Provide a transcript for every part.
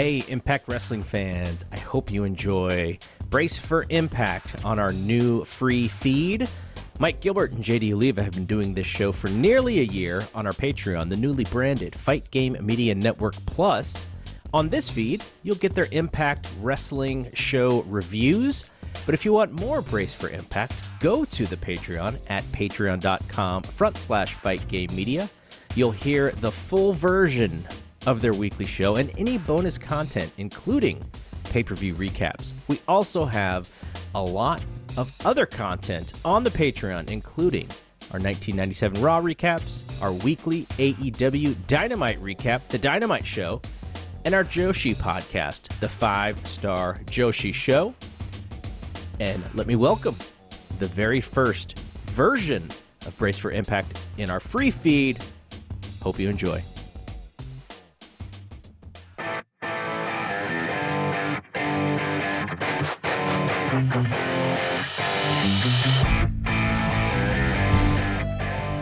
Hey, Impact Wrestling fans, I hope you enjoy Brace for Impact on our new free feed. Mike Gilbert and JD Oliva have been doing this show for nearly a year on our Patreon, the newly branded Fight Game Media Network Plus. On this feed, you'll get their Impact Wrestling show reviews. But if you want more Brace for Impact, go to the Patreon at patreon.com front slash fight game media. You'll hear the full version of their weekly show and any bonus content, including pay per view recaps. We also have a lot of other content on the Patreon, including our 1997 Raw recaps, our weekly AEW Dynamite recap, The Dynamite Show, and our Joshi podcast, The Five Star Joshi Show. And let me welcome the very first version of Brace for Impact in our free feed. Hope you enjoy.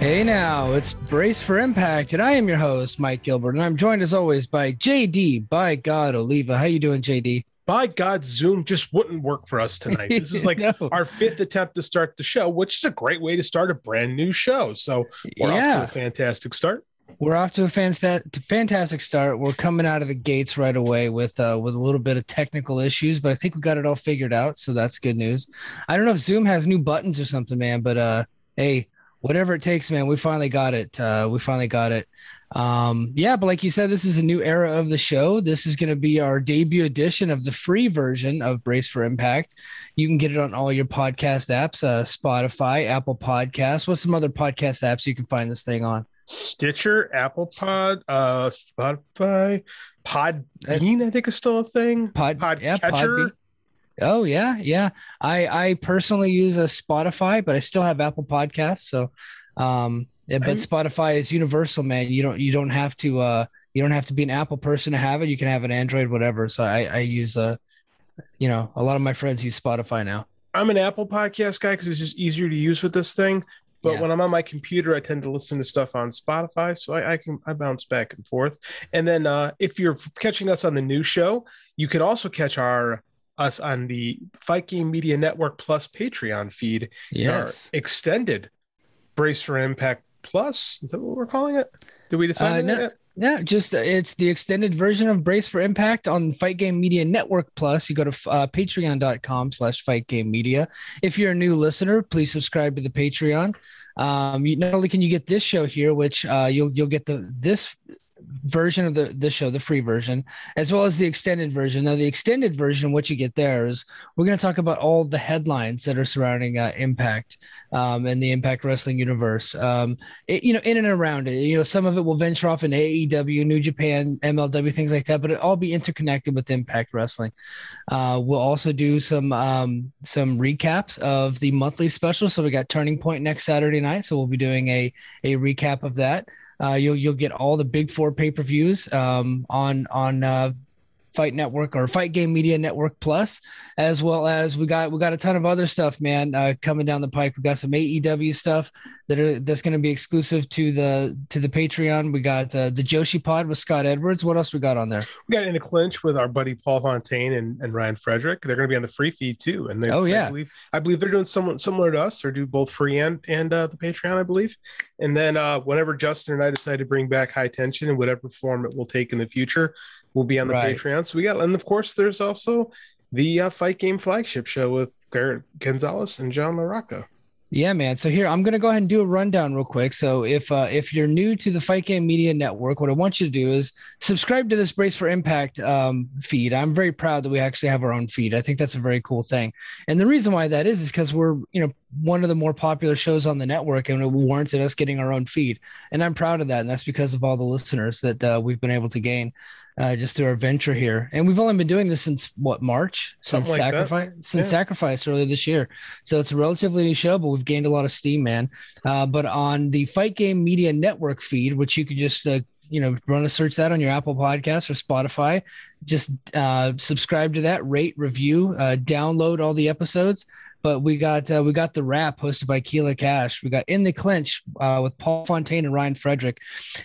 Hey now, it's Brace for Impact, and I am your host, Mike Gilbert, and I'm joined as always by JD, by God, Oliva. How you doing, JD? By God, Zoom just wouldn't work for us tonight. This is like No. our fifth attempt to start the show, which is a great way to start a brand new show. So we're off to a fantastic start. We're off to a fantastic start. We're coming out of the gates right away with uh, with a little bit of technical issues, but I think we got it all figured out, so that's good news. I don't know if Zoom has new buttons or something, man, but uh, hey, whatever it takes, man, we finally got it. Uh, we finally got it. Um, yeah, but like you said, this is a new era of the show. This is going to be our debut edition of the free version of Brace for Impact. You can get it on all your podcast apps, uh, Spotify, Apple Podcasts. What's some other podcast apps you can find this thing on? Stitcher, Apple Pod, uh, Spotify, Podbean, I think is still a thing. Pod, yeah, Podcatcher. Podbean. Oh yeah, yeah. I I personally use a Spotify, but I still have Apple Podcasts. So, um, yeah, but I'm- Spotify is universal, man. You don't you don't have to uh you don't have to be an Apple person to have it. You can have an Android, whatever. So I I use uh, you know, a lot of my friends use Spotify now. I'm an Apple podcast guy because it's just easier to use with this thing. But Yeah. when I'm on my computer, I tend to listen to stuff on Spotify, so I, I can I bounce back and forth. And then uh, if you're catching us on the new show, you can also catch our us on the Fight Game Media Network Plus Patreon feed. Yes. extended Brace for Impact Plus. Is that what we're calling it? Did we decide Uh, no. yet? Yeah, just uh, it's the extended version of Brace for Impact on Fight Game Media Network Plus. You go to uh, patreon.com slash fight game media. If you're a new listener, please subscribe to the Patreon. Um, you, not only can you get this show here, which uh, you'll you'll get the this version of the the show, the free version, as well as the extended version. Now, the extended version, what you get there is we're going to talk about all the headlines that are surrounding uh, Impact um, and the Impact Wrestling universe. Um, it, you know, in and around it. You know, some of it will venture off in AEW, New Japan, MLW, things like that, but it'll all be interconnected with Impact Wrestling. Uh, we'll also do some um, some recaps of the monthly special. So we got Turning Point next Saturday night, so we'll be doing a a recap of that. Uh, you'll you'll get all the big four pay per views um, on on uh, Fight Network or Fight Game Media Network Plus, as well as we got we got a ton of other stuff, man, uh, coming down the pike. We got some AEW stuff that are that's going to be exclusive to the to the Patreon. We got uh, the Joshi Pod with Scott Edwards. What else we got on there? We got in a clinch with our buddy Paul Fontaine and, and Ryan Frederick. They're going to be on the free feed too. And they, Oh, yeah. I believe, I believe they're doing somewhat similar to us or do both free and, and uh, the Patreon, I believe. And then uh, whenever Justin and I decide to bring back high tension in whatever form it will take in the future, we'll be on the Right. Patreon. So we got, and of course, there's also the uh, Fight Game flagship show with Garrett Gonzalez and John LaRocca. Yeah, man. So here I'm gonna go ahead and do a rundown real quick. So if uh, if you're new to the Fight Game Media Network, what I want you to do is subscribe to this Brace for Impact um, feed. I'm very proud that we actually have our own feed. I think that's a very cool thing. And the reason why that is is because we're you know one of the more popular shows on the network, and it warranted us getting our own feed. And I'm proud of that, and that's because of all the listeners that uh, we've been able to gain. Uh, just through our venture here, and we've only been doing this since what March, since like that. sacrifice, since Yeah. sacrifice earlier this year. So it's a relatively new show, but we've gained a lot of steam, man. Uh, but on the Fight Game Media Network feed, which you could just uh, you know run a search that on your Apple Podcast or Spotify, just uh, subscribe to that, rate, review, uh, download all the episodes. But we got uh, we got the wrap hosted by Keela Cash. We got in the clinch uh, with Paul Fontaine and Ryan Frederick,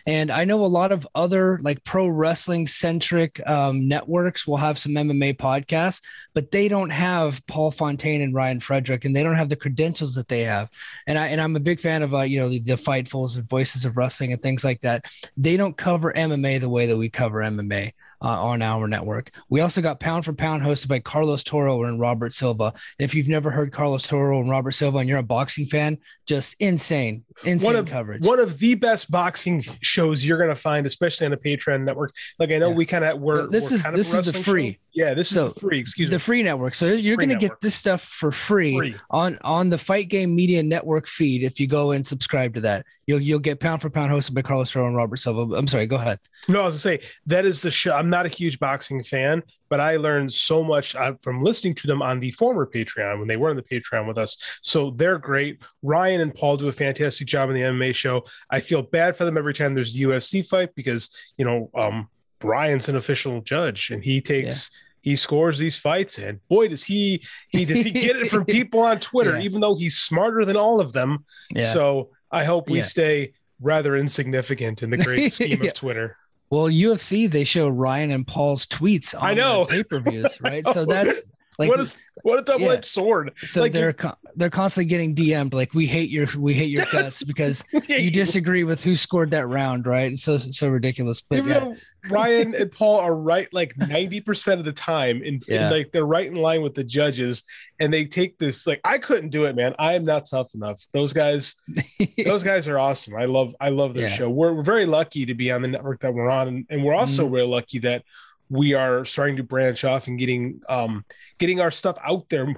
and I know a lot of other like pro wrestling centric um, networks will have some MMA podcasts, but they don't have Paul Fontaine and Ryan Frederick, and they don't have the credentials that they have. And I and I'm a big fan of uh, you know the, the Fightfuls and Voices of Wrestling and things like that. They don't cover MMA the way that we cover MMA uh, on our network. We also got Pound for Pound hosted by Carlos Toro and Robert Silva. And if you've never heard Carlos Toro and Robert Silva and you're a boxing fan, just insane, insane one of, coverage. One of the best boxing shows you're going to find, especially on the Patreon network. Like I know yeah. we kind of were. This we're is this is the free. Show. Yeah, this so is free. Excuse the me. The free network. So you're going to get this stuff for free, free, on on the Fight Game Media Network feed. If you go and subscribe to that, you'll you'll get pound for pound hosted by Carlos Toro and Robert Silva. I'm sorry. Go ahead. No, I was going to say that is the show. I'm not a huge boxing fan, but I learned so much uh, from listening to them on the former Patreon when they were on the Patreon with us. So they're great. Ryan and Paul do a fantastic job in the MMA show. I feel bad for them every time there's a UFC fight because you know um, Ryan's an official judge and he takes. Yeah he scores these fights and boy does he he does he get it from people on twitter yeah. even though he's smarter than all of them. Yeah. so i hope we stay rather insignificant in the great scheme of twitter. Well ufc they show ryan and paul's tweets on i know. pay-per-views right? So that's like what is what a double edged yeah. sword. So like, they're they're constantly getting DM'd like we hate your we hate your guts because you disagree with who scored that round, right? It's so so ridiculous. But Even yeah. Ryan and Paul are right like 90% of the time in, yeah. like they're right in line with the judges and they take this like I couldn't do it, man. I am not tough enough. Those guys those guys are awesome. I love I love their show. We're, we're very lucky to be on the network that we're on and, and we're also mm-hmm. real lucky that we are starting to branch off and getting um getting our stuff out there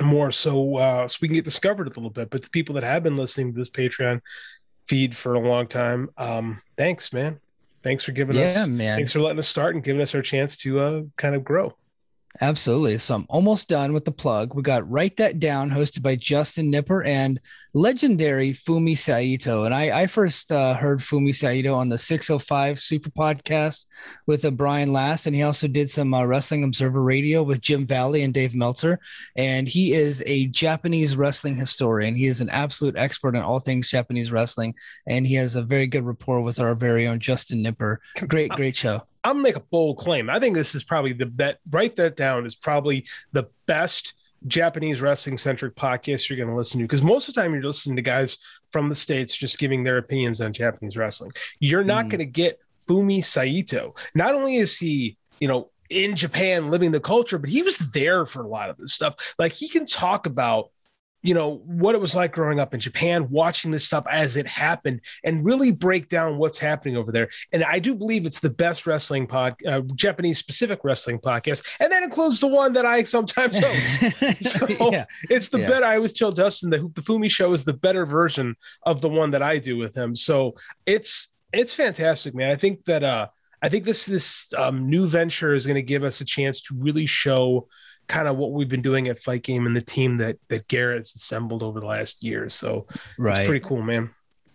more so uh so we can get discovered a little bit. But the people that have been listening to this patreon feed for a long time um thanks man. Thanks for giving yeah, us man. thanks for letting us start and giving us our chance to uh kind of grow Absolutely. So I'm almost done with the plug. We got Write That Down, hosted by Justin Nipper and legendary Fumi Saito. And I, I first uh, heard Fumi Saito on the 605 Super Podcast with uh, Brian Last. And he also did some uh, Wrestling Observer Radio with Jim Valley and Dave Meltzer. And he is a Japanese wrestling historian. He is an absolute expert in all things Japanese wrestling. And he has a very good rapport with our very own Justin Nipper. Great, great show. I'm gonna make a bold claim. I think this is probably the bet. Write that down is probably the best Japanese wrestling centric podcast you're going to listen to because most of the time you're listening to guys from the states just giving their opinions on Japanese wrestling. You're not mm. going to get Fumi Saito. Not only is he, you know, in Japan living the culture, but he was there for a lot of this stuff. Like he can talk about you know what it was like growing up in Japan, watching this stuff as it happened, and really break down what's happening over there. And I do believe it's the best wrestling pod, uh, Japanese specific wrestling podcast, and that includes the one that I sometimes host. so yeah. it's the yeah. better. I always tell Justin the the Fumi show is the better version of the one that I do with him. So it's it's fantastic, man. I think that uh I think this this um, new venture is going to give us a chance to really show kind of what we've been doing at Fight Game and the team that that Garrett's assembled over the last year. So right. it's pretty cool, man.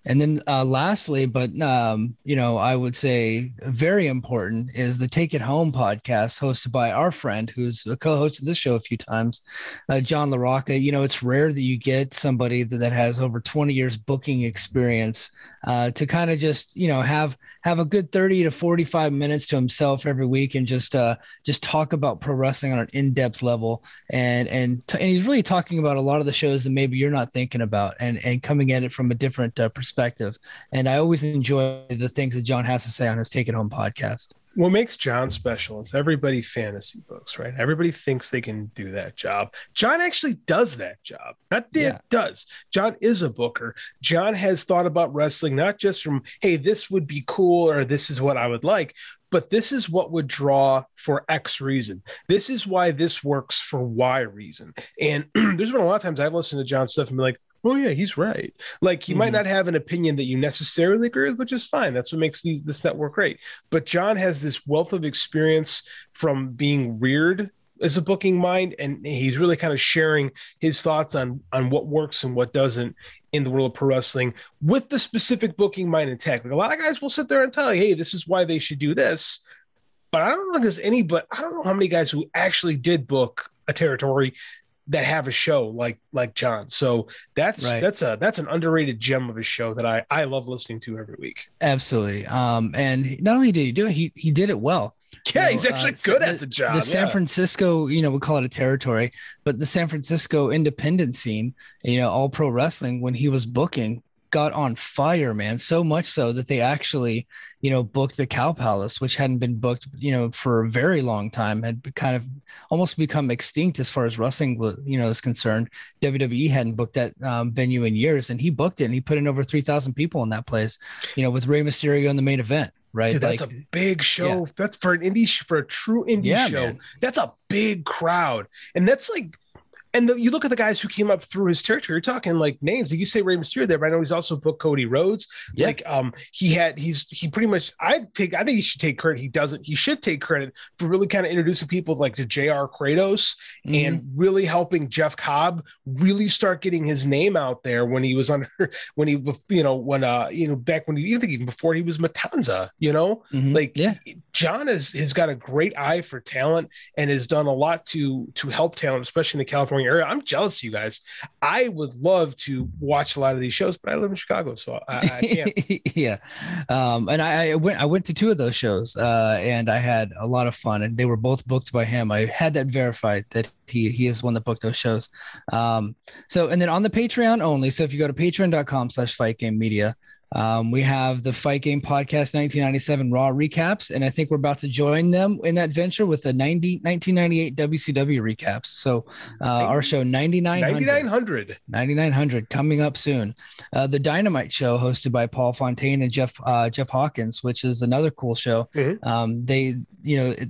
And then uh, lastly, but um, you know, I would say very important is the Take It Home podcast hosted by our friend who's a co-host of this show a few times, uh, John LaRocca. You know, it's rare that you get somebody that, that has over 20 years booking experience uh, to kind of just you know have have a good 30 to 45 minutes to himself every week and just uh, just talk about pro wrestling on an in-depth level. And and t- and he's really talking about a lot of the shows that maybe you're not thinking about and and coming at it from a different uh, perspective. And I always enjoy the things that John has to say on his Take It Home podcast what makes John special is everybody fantasy books, right? Everybody thinks they can do that job. John actually does that job. Not did, yeah. does. John is a booker. John has thought about wrestling not just from, hey, this would be cool or this is what I would like, but this is what would draw for X reason. This is why this works for Y reason. And there's been a lot of times I've listened to John's stuff and be like, oh yeah, he's right. Like he mm-hmm. might not have an opinion that you necessarily agree with, which is fine. That's what makes these, this network great. But John has this wealth of experience from being reared as a booking mind, and he's really kind of sharing his thoughts on on what works and what doesn't in the world of pro wrestling with the specific booking mind and tech. Like a lot of guys will sit there and tell you, hey, this is why they should do this. But I don't know if there's any, but I don't know how many guys who actually did book a territory that have a show like like John. So that's Right. that's a that's an underrated gem of a show that I I love listening to every week. Absolutely. Um, and not only did he do it, he he did it well. Yeah, know, he's actually uh, good at the job. the San yeah. Francisco, you know, we call it a territory, but the San Francisco independent scene, you know, all pro wrestling when he was booking got on fire, man. So much so that they actually, you know, booked the Cow Palace, which hadn't been booked, you know, for a very long time, had kind of almost become extinct as far as wrestling, you know, is concerned. WWE hadn't booked that um, venue in years, and he booked it, and he put in over three thousand people in that place, you know, with Rey Mysterio in the main event, right? Dude, that's a big show. That's for an indie for a true indie Yeah, show. man. That's a big crowd, and that's like. And the, you look at the guys who came up through his territory. You're talking like names. Like you say Rey Mysterio there, but I know he's also booked Cody Rhodes. Yeah. Like um, he had he's he pretty much. I take. I think he should take credit. He doesn't. He should take credit for really kind of introducing people like to JR Kratos Mhm. and really helping Jeff Cobb really start getting his name out there when he was under when he you know when uh you know back when he even think even before he was Matanza. You know Mhm. like yeah. John has has got a great eye for talent and has done a lot to to help talent, especially in the California area. I'm jealous of you guys. I would love to watch a lot of these shows, but I live in Chicago, so I, I can't. yeah um and I, I went i went to two of those shows uh and i had a lot of fun and they were both booked by him i had that verified that he he is one that booked those shows um so and then on the patreon only so if you go to patreon.com slash fight game media um, we have the Fight Game Podcast 1997 Raw recaps, and I think we're about to join them in that venture with the 90, 1998 WCW recaps. So, uh, our show 9900. 9900. 9900 coming up soon. Uh, the Dynamite Show, hosted by Paul Fontaine and Jeff uh, Jeff Hawkins, which is another cool show. Mhm. Um, they, you know, it,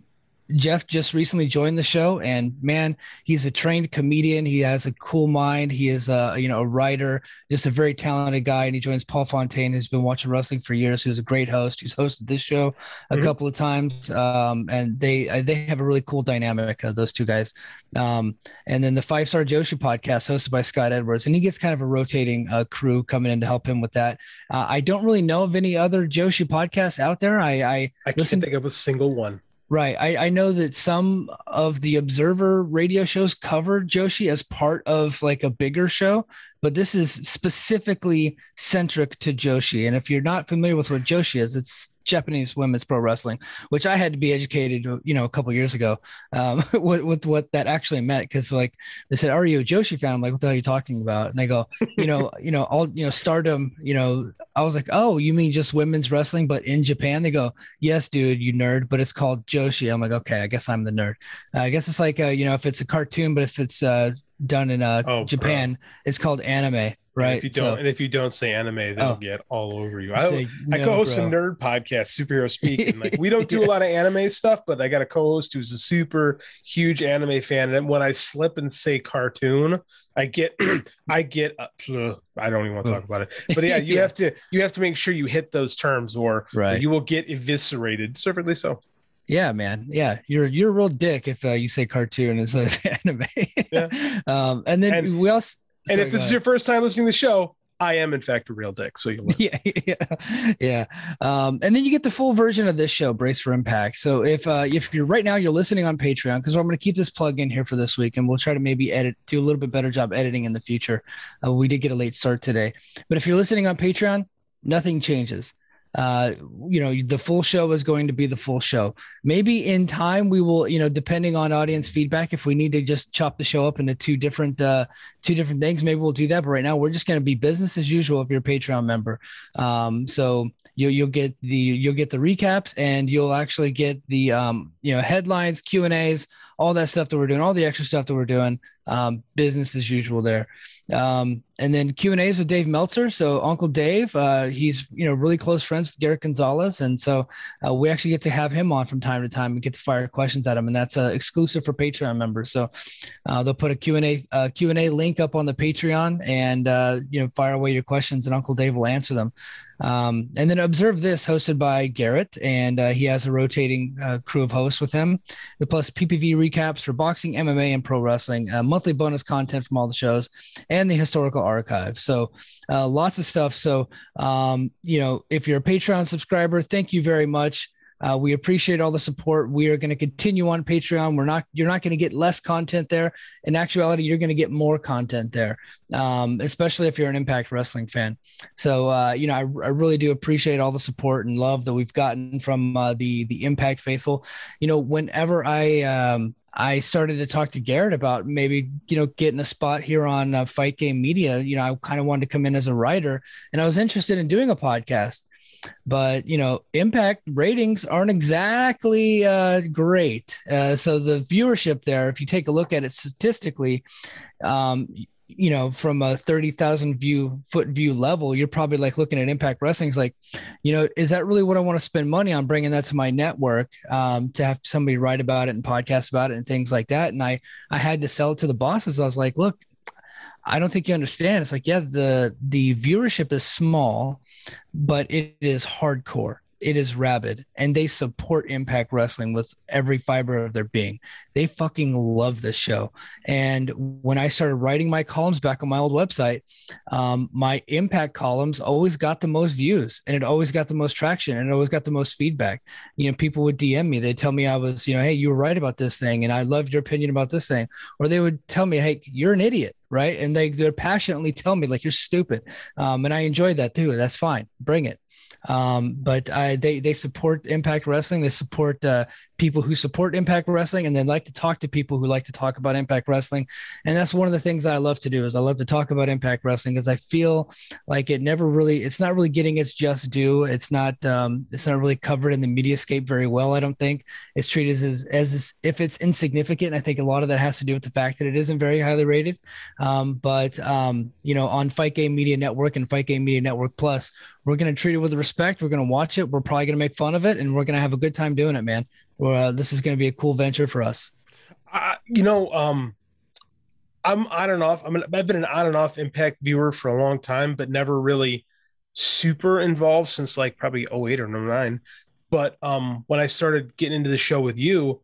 Jeff just recently joined the show, and man, he's a trained comedian. He has a cool mind. He is a you know a writer, just a very talented guy. And he joins Paul Fontaine, who's been watching wrestling for years. Who's a great host. Who's hosted this show a Mhm. couple of times. Um, and they uh, they have a really cool dynamic. Uh, those two guys. Um, and then the Five Star Joshi podcast, hosted by Scott Edwards, and he gets kind of a rotating uh, crew coming in to help him with that. Uh, I don't really know of any other Joshi podcasts out there. I, I I can't Listen- think of a single one. Right, I, I know that some of the Observer radio shows cover Joshi as part of like a bigger show, but this is specifically centric to Joshi. And if you're not familiar with what Joshi is, it's Japanese women's pro wrestling, which I had to be educated, you know, a couple years ago, um, with, with what that actually meant. Because like they said, "Are you a Joshi fan?" I'm like, "What the hell are you talking about?" And they go, "You know, you know, all you know, Stardom. You know." I was like, "Oh, you mean just women's wrestling, but in Japan?" They go, "Yes, dude, you nerd, but it's called Joshi." I'm like, "Okay, I guess I'm the nerd. Uh, I guess it's like, uh, you know, if it's a cartoon, but if it's uh, done in uh, Oh, bro. Japan, it's called anime, right?" If you don't, So- and if you don't say anime, they'll Oh. get all over you. I, say, I "No, co-host bro." a nerd podcast, Superhero Speak, and like we don't do Yeah. a lot of anime stuff, but I got a co-host who's a super huge anime fan, and when I slip and say cartoon, I get, I get, uh, I don't even want to talk about it, but yeah, you Yeah. have to, you have to make sure you hit those terms, or, or you will get eviscerated. Certainly so. Yeah, man. Yeah, you're you're a real dick if uh, you say cartoon instead of anime. um, and then And- we also. And sorry, if this is your first time listening to the show, I am in fact a real dick. So learn. yeah yeah yeah um and then you get the full version of this show brace for impact so if uh if you're right now you're listening on patreon because i'm going to keep this plug in here for this week and we'll try to maybe edit do a little bit better job editing in the future uh, we did get a late start today but if you're listening on patreon nothing changes uh you know the full show is going to be the full show. Maybe in time we will you know depending on audience feedback if we need to just chop the show up into two different uh two different things maybe we'll do that. But right now we're just going to be business as usual if you're a patreon member. Um so you'll you'll get the you'll get the recaps and you'll actually get the um you know headlines q and a's all that stuff that we're doing all the extra stuff that we're doing um business as usual there. Um and then q and a's with dave meltzer. So uncle dave uh he's you know really close friends with garrett gonzalez. And so uh, we actually get to have him on from time to time and get to fire questions at him. And that's uh, exclusive for patreon members. So uh, they'll put a q&a uh, q&a link up on the patreon and uh, you know fire away your questions and uncle dave will answer them. Um, and then observe this hosted by garrett. And uh, he has a rotating uh, crew of hosts with him. The plus ppv recaps for boxing mma and pro wrestling. Uh, monthly bonus content from all the shows and the historical archive. So uh, lots of stuff. So um, you know if you're a patreon subscriber thank you very much Uh, we appreciate all the support. We are going to continue on Patreon. We're not you're not going to get less content there. In actuality, you're going to get more content there, um, especially if you're an Impact Wrestling fan. So uh, you know, I, I, really do appreciate all the support and love that we've gotten from uh, the the Impact faithful. You know, whenever I um, I started to talk to Garrett about maybe you know getting a spot here on uh, Fight Game Media. You know, I kind of wanted to come in as a writer, and I was interested in doing a podcast. But you know, impact ratings aren't exactly uh, great. Uh, so the viewership there, if you take a look at it statistically, um, you know, from a 30,000 view foot view level, you're probably like looking at impact wrestling's like, you know, is that really what I want to spend money on bringing that to my network um, to have somebody write about it and podcast about it and things like that. And I, I had to sell it to the bosses. I was like, look, I don't think you understand. It's like, yeah, the, the viewership is small, but it is hardcore. It is rabid. And they support impact wrestling with every fiber of their being. They fucking love this show. And when i started writing my columns back on my old website um, my impact columns always got the most views and it always got the most traction and it always got the most feedback. You know people would dm me. They'd tell me i was you know hey you were right about this thing and i loved your opinion about this thing. Or they would tell me hey you're an idiot right? And they they passionately tell me like you're stupid. Um, and i enjoyed that too. That's fine. Bring it. Um, but I, they they support Impact Wrestling. They support uh, people who support Impact Wrestling, and they like to talk to people who like to talk about Impact Wrestling. And that's one of the things I love to do is I love to talk about Impact Wrestling because I feel like it never really it's not really getting its just due. It's not um, it's not really covered in the mediascape very well. I don't think it's treated as as if it's insignificant. I think a lot of that has to do with the fact that it isn't very highly rated. Um, but um, you know, on Fight Game Media Network and Fight Game Media Network Plus, we're going to treat it with respect. We're going to watch it. We're probably going to make fun of it, and we're going to have a good time doing it, man. Well, uh, this is going to be a cool venture for us. Uh, you know, um, I'm on and off. I'm an, I've been an on and off Impact viewer for a long time, but never really super involved since like probably 08 or 09. But um, when I started getting into the show with you,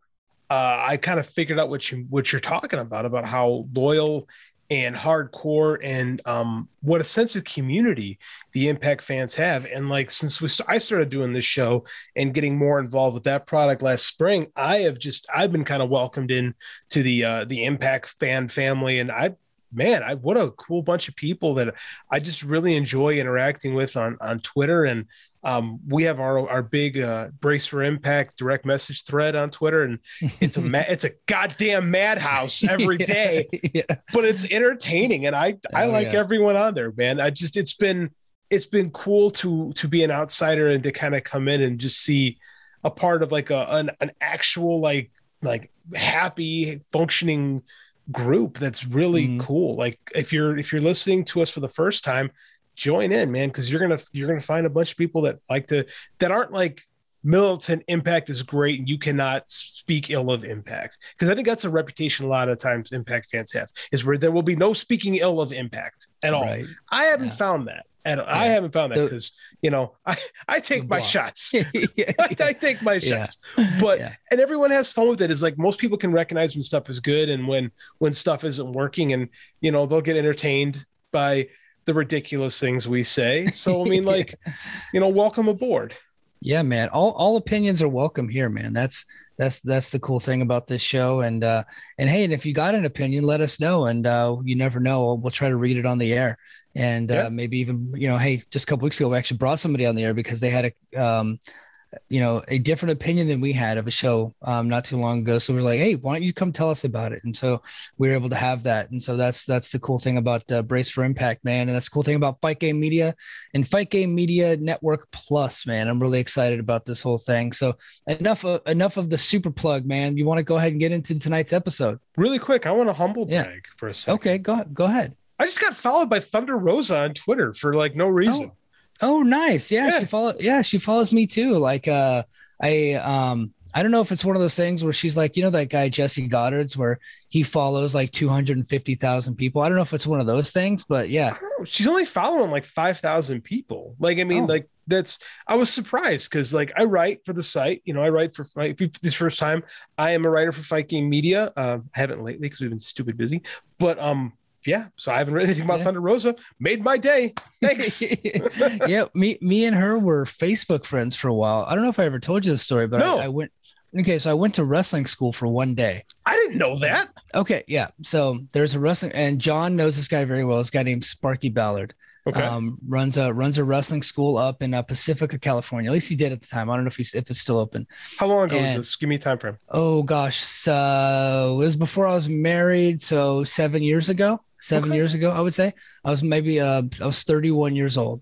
uh, I kind of figured out what you what you're talking about about how loyal and hardcore and um, what a sense of community the impact fans have. And like since we st- i started doing this show and getting more involved with that product last spring i have just i've been kind of welcomed in to the uh, the impact fan family. And i man i what a cool bunch of people that i just really enjoy interacting with on on twitter and um, we have our our big uh, brace for impact direct message thread on Twitter, and it's a ma- it's a goddamn madhouse every day, yeah. but it's entertaining, and I I oh, like yeah. everyone on there, man. I just it's been it's been cool to to be an outsider and to kind of come in and just see a part of like a an, an actual like like happy functioning group that's really mm. cool like if you're if you're listening to us for the first time join in, man, because you're gonna you're gonna find a bunch of people that like to that aren't like militant impact is great and you cannot speak ill of impact because i think that's a reputation a lot of times impact fans have is where there will be no speaking ill of impact at all right. i haven't yeah. found that and yeah. i haven't found that because you know i i take my shots yeah, I, I, take my shots but and everyone has fun with it is like most people can recognize when stuff is good and when when stuff isn't working and you know they'll get entertained by the ridiculous things we say. So I mean, like, you know, welcome aboard. Yeah, man. All all opinions are welcome here, man. That's that's that's the cool thing about this show. And uh and hey, and if you got an opinion, let us know. And uh you never know, we'll try to read it on the air. And uh, maybe even you know, hey, just a couple weeks ago, we actually brought somebody on the air because they had a um you know a different opinion than we had of a show um, not too long ago. So we are like hey why don't you come tell us about it? And so we were able to have that. And so that's that's the cool thing about uh, brace for impact man. And that's the cool thing about fight game media and fight game media network plus man. I'm really excited about this whole thing. So enough of, enough of the super plug man. You want to go ahead and get into tonight's episode? Really quick i want to humble brag yeah. for a second. Okay go, go ahead I just got followed by Thunder Rosa on Twitter for like no reason. Oh, Oh, nice. Yeah, yeah, she follow. Yeah, she follows me too. Like, uh, I um, I don't know if it's one of those things where she's like, you know, that guy Jesse Goddard's, where he follows like two hundred and fifty thousand people. I don't know if it's one of those things, but yeah, she's only following like five thousand people. Like, I mean, oh. like that's. I was surprised because like I write for the site. You know, I write for Fight. This first time, I am a writer for Fight Game Media. Uh, I haven't lately because we've been stupid busy, but um, yeah, so I haven't read anything about Yeah. Thunder Rosa. Made my day. Thanks. yeah, me me and her were Facebook friends for a while. I don't know if I ever told you this story, but No. I, I went. Okay, so I went to wrestling school for one day. I didn't know that. Okay, yeah. So there's a wrestling, and John knows this guy very well. This guy named Sparky Ballard. Okay. Um, runs a runs a wrestling school up in uh, Pacifica, California. At least he did at the time. I don't know if he's if it's still open. How long ago was this? Give me a time frame. Oh gosh, so it was before I was married, so seven years ago. Seven Okay. years ago, I would say. I was maybe uh I was 31 years old.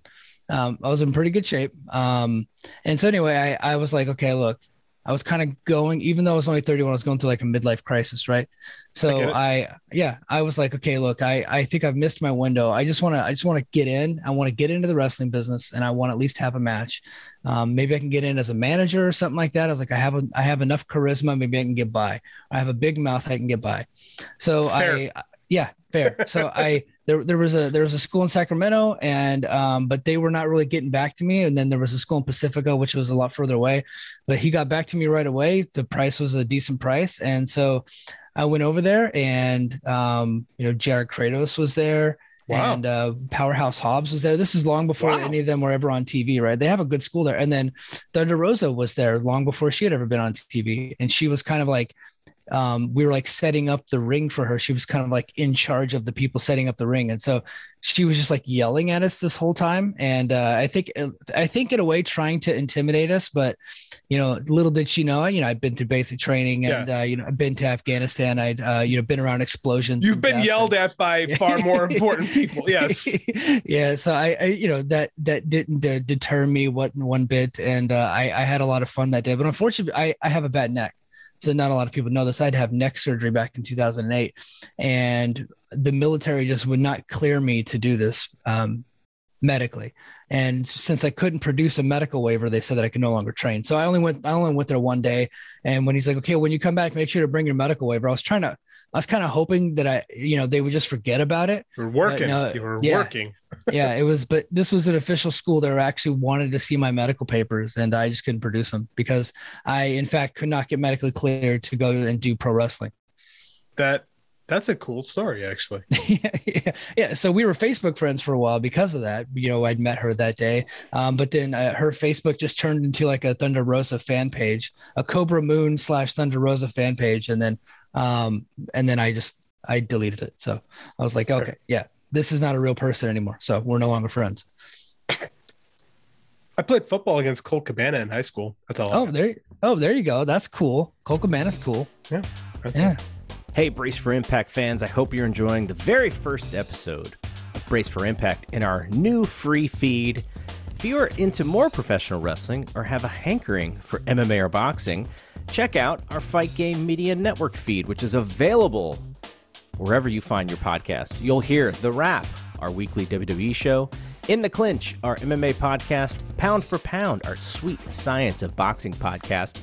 Um, I was in pretty good shape. Um, and so anyway, I I was like, okay, look, I was kind of going, even though I was only 31, I was going through like a midlife crisis, right? So it. I, yeah, I was like, okay, look, I I think I've missed my window. I just want to I just want to get in. I want to get into the wrestling business, and I want to at least have a match. Um, maybe I can get in as a manager or something like that. I was like, I have a, I have enough charisma. Maybe I can get by. I have a big mouth. I can get by. So Fair. I, yeah, fair. So I, there, there was a, there was a school in Sacramento and, um, but they were not really getting back to me. And then there was a school in Pacifica, which was a lot further away, but he got back to me right away. The price was a decent price. And so I went over there and, um, you know, JR Kratos was there. Wow. And uh, Powerhouse Hobbs was there. This is long before Wow. any of them were ever on TV, right? They have a good school there. And then Thunder Rosa was there long before she had ever been on TV. And she was kind of like, um, we were like setting up the ring for her. She was kind of like in charge of the people setting up the ring. And so she was just like yelling at us this whole time. And uh, I think, I think in a way trying to intimidate us, but you know, little did she know, you know, I'd been through basic training and, uh, you know, I've been to Afghanistan. I'd, uh, you know, been around explosions. You've been yelled and- at by far more important people. Yes. yeah. So I, I, you know, that that didn't uh, deter me what one bit, and uh, I, I had a lot of fun that day. But unfortunately, I, I have a bad neck, so not a lot of people know this. I'd have neck surgery back in 2008, and the military just would not clear me to do this um, medically. And since I couldn't produce a medical waiver, they said that I could no longer train. So I only went, I only went there one day. And when he's like, okay, when you come back, make sure to bring your medical waiver. I was trying to, I was kind of hoping that I, you know, they would just forget about it You're working. no, you were yeah. working. yeah, it was, but this was an official school that actually wanted to see my medical papers, and I just couldn't produce them because I, in fact, could not get medically cleared to go and do pro wrestling. That that's a cool story, actually. yeah, yeah, yeah. So we were Facebook friends for a while because of that. You know, I'd met her that day, um, but then uh, her Facebook just turned into like a Thunder Rosa fan page, a Cobra Moon slash Thunder Rosa fan page, and then, um, and then I just I deleted it. So I was like, okay, yeah, this is not a real person anymore. So we're no longer friends. I played football against Colt Cabana in high school. That's all. Oh, got. there, oh, there you go. That's cool. Colt Cabana's cool. That's Yeah. it. Hey, Brace for Impact fans, I hope you're enjoying the very first episode of Brace for Impact in our new free feed. If you are into more professional wrestling or have a hankering for MMA or boxing, check out our Fight Game Media Network feed, which is available wherever you find your podcast. You'll hear The Wrap, our weekly WWE show, In the Clinch, our MMA podcast, Pound for Pound, our sweet science of boxing podcast.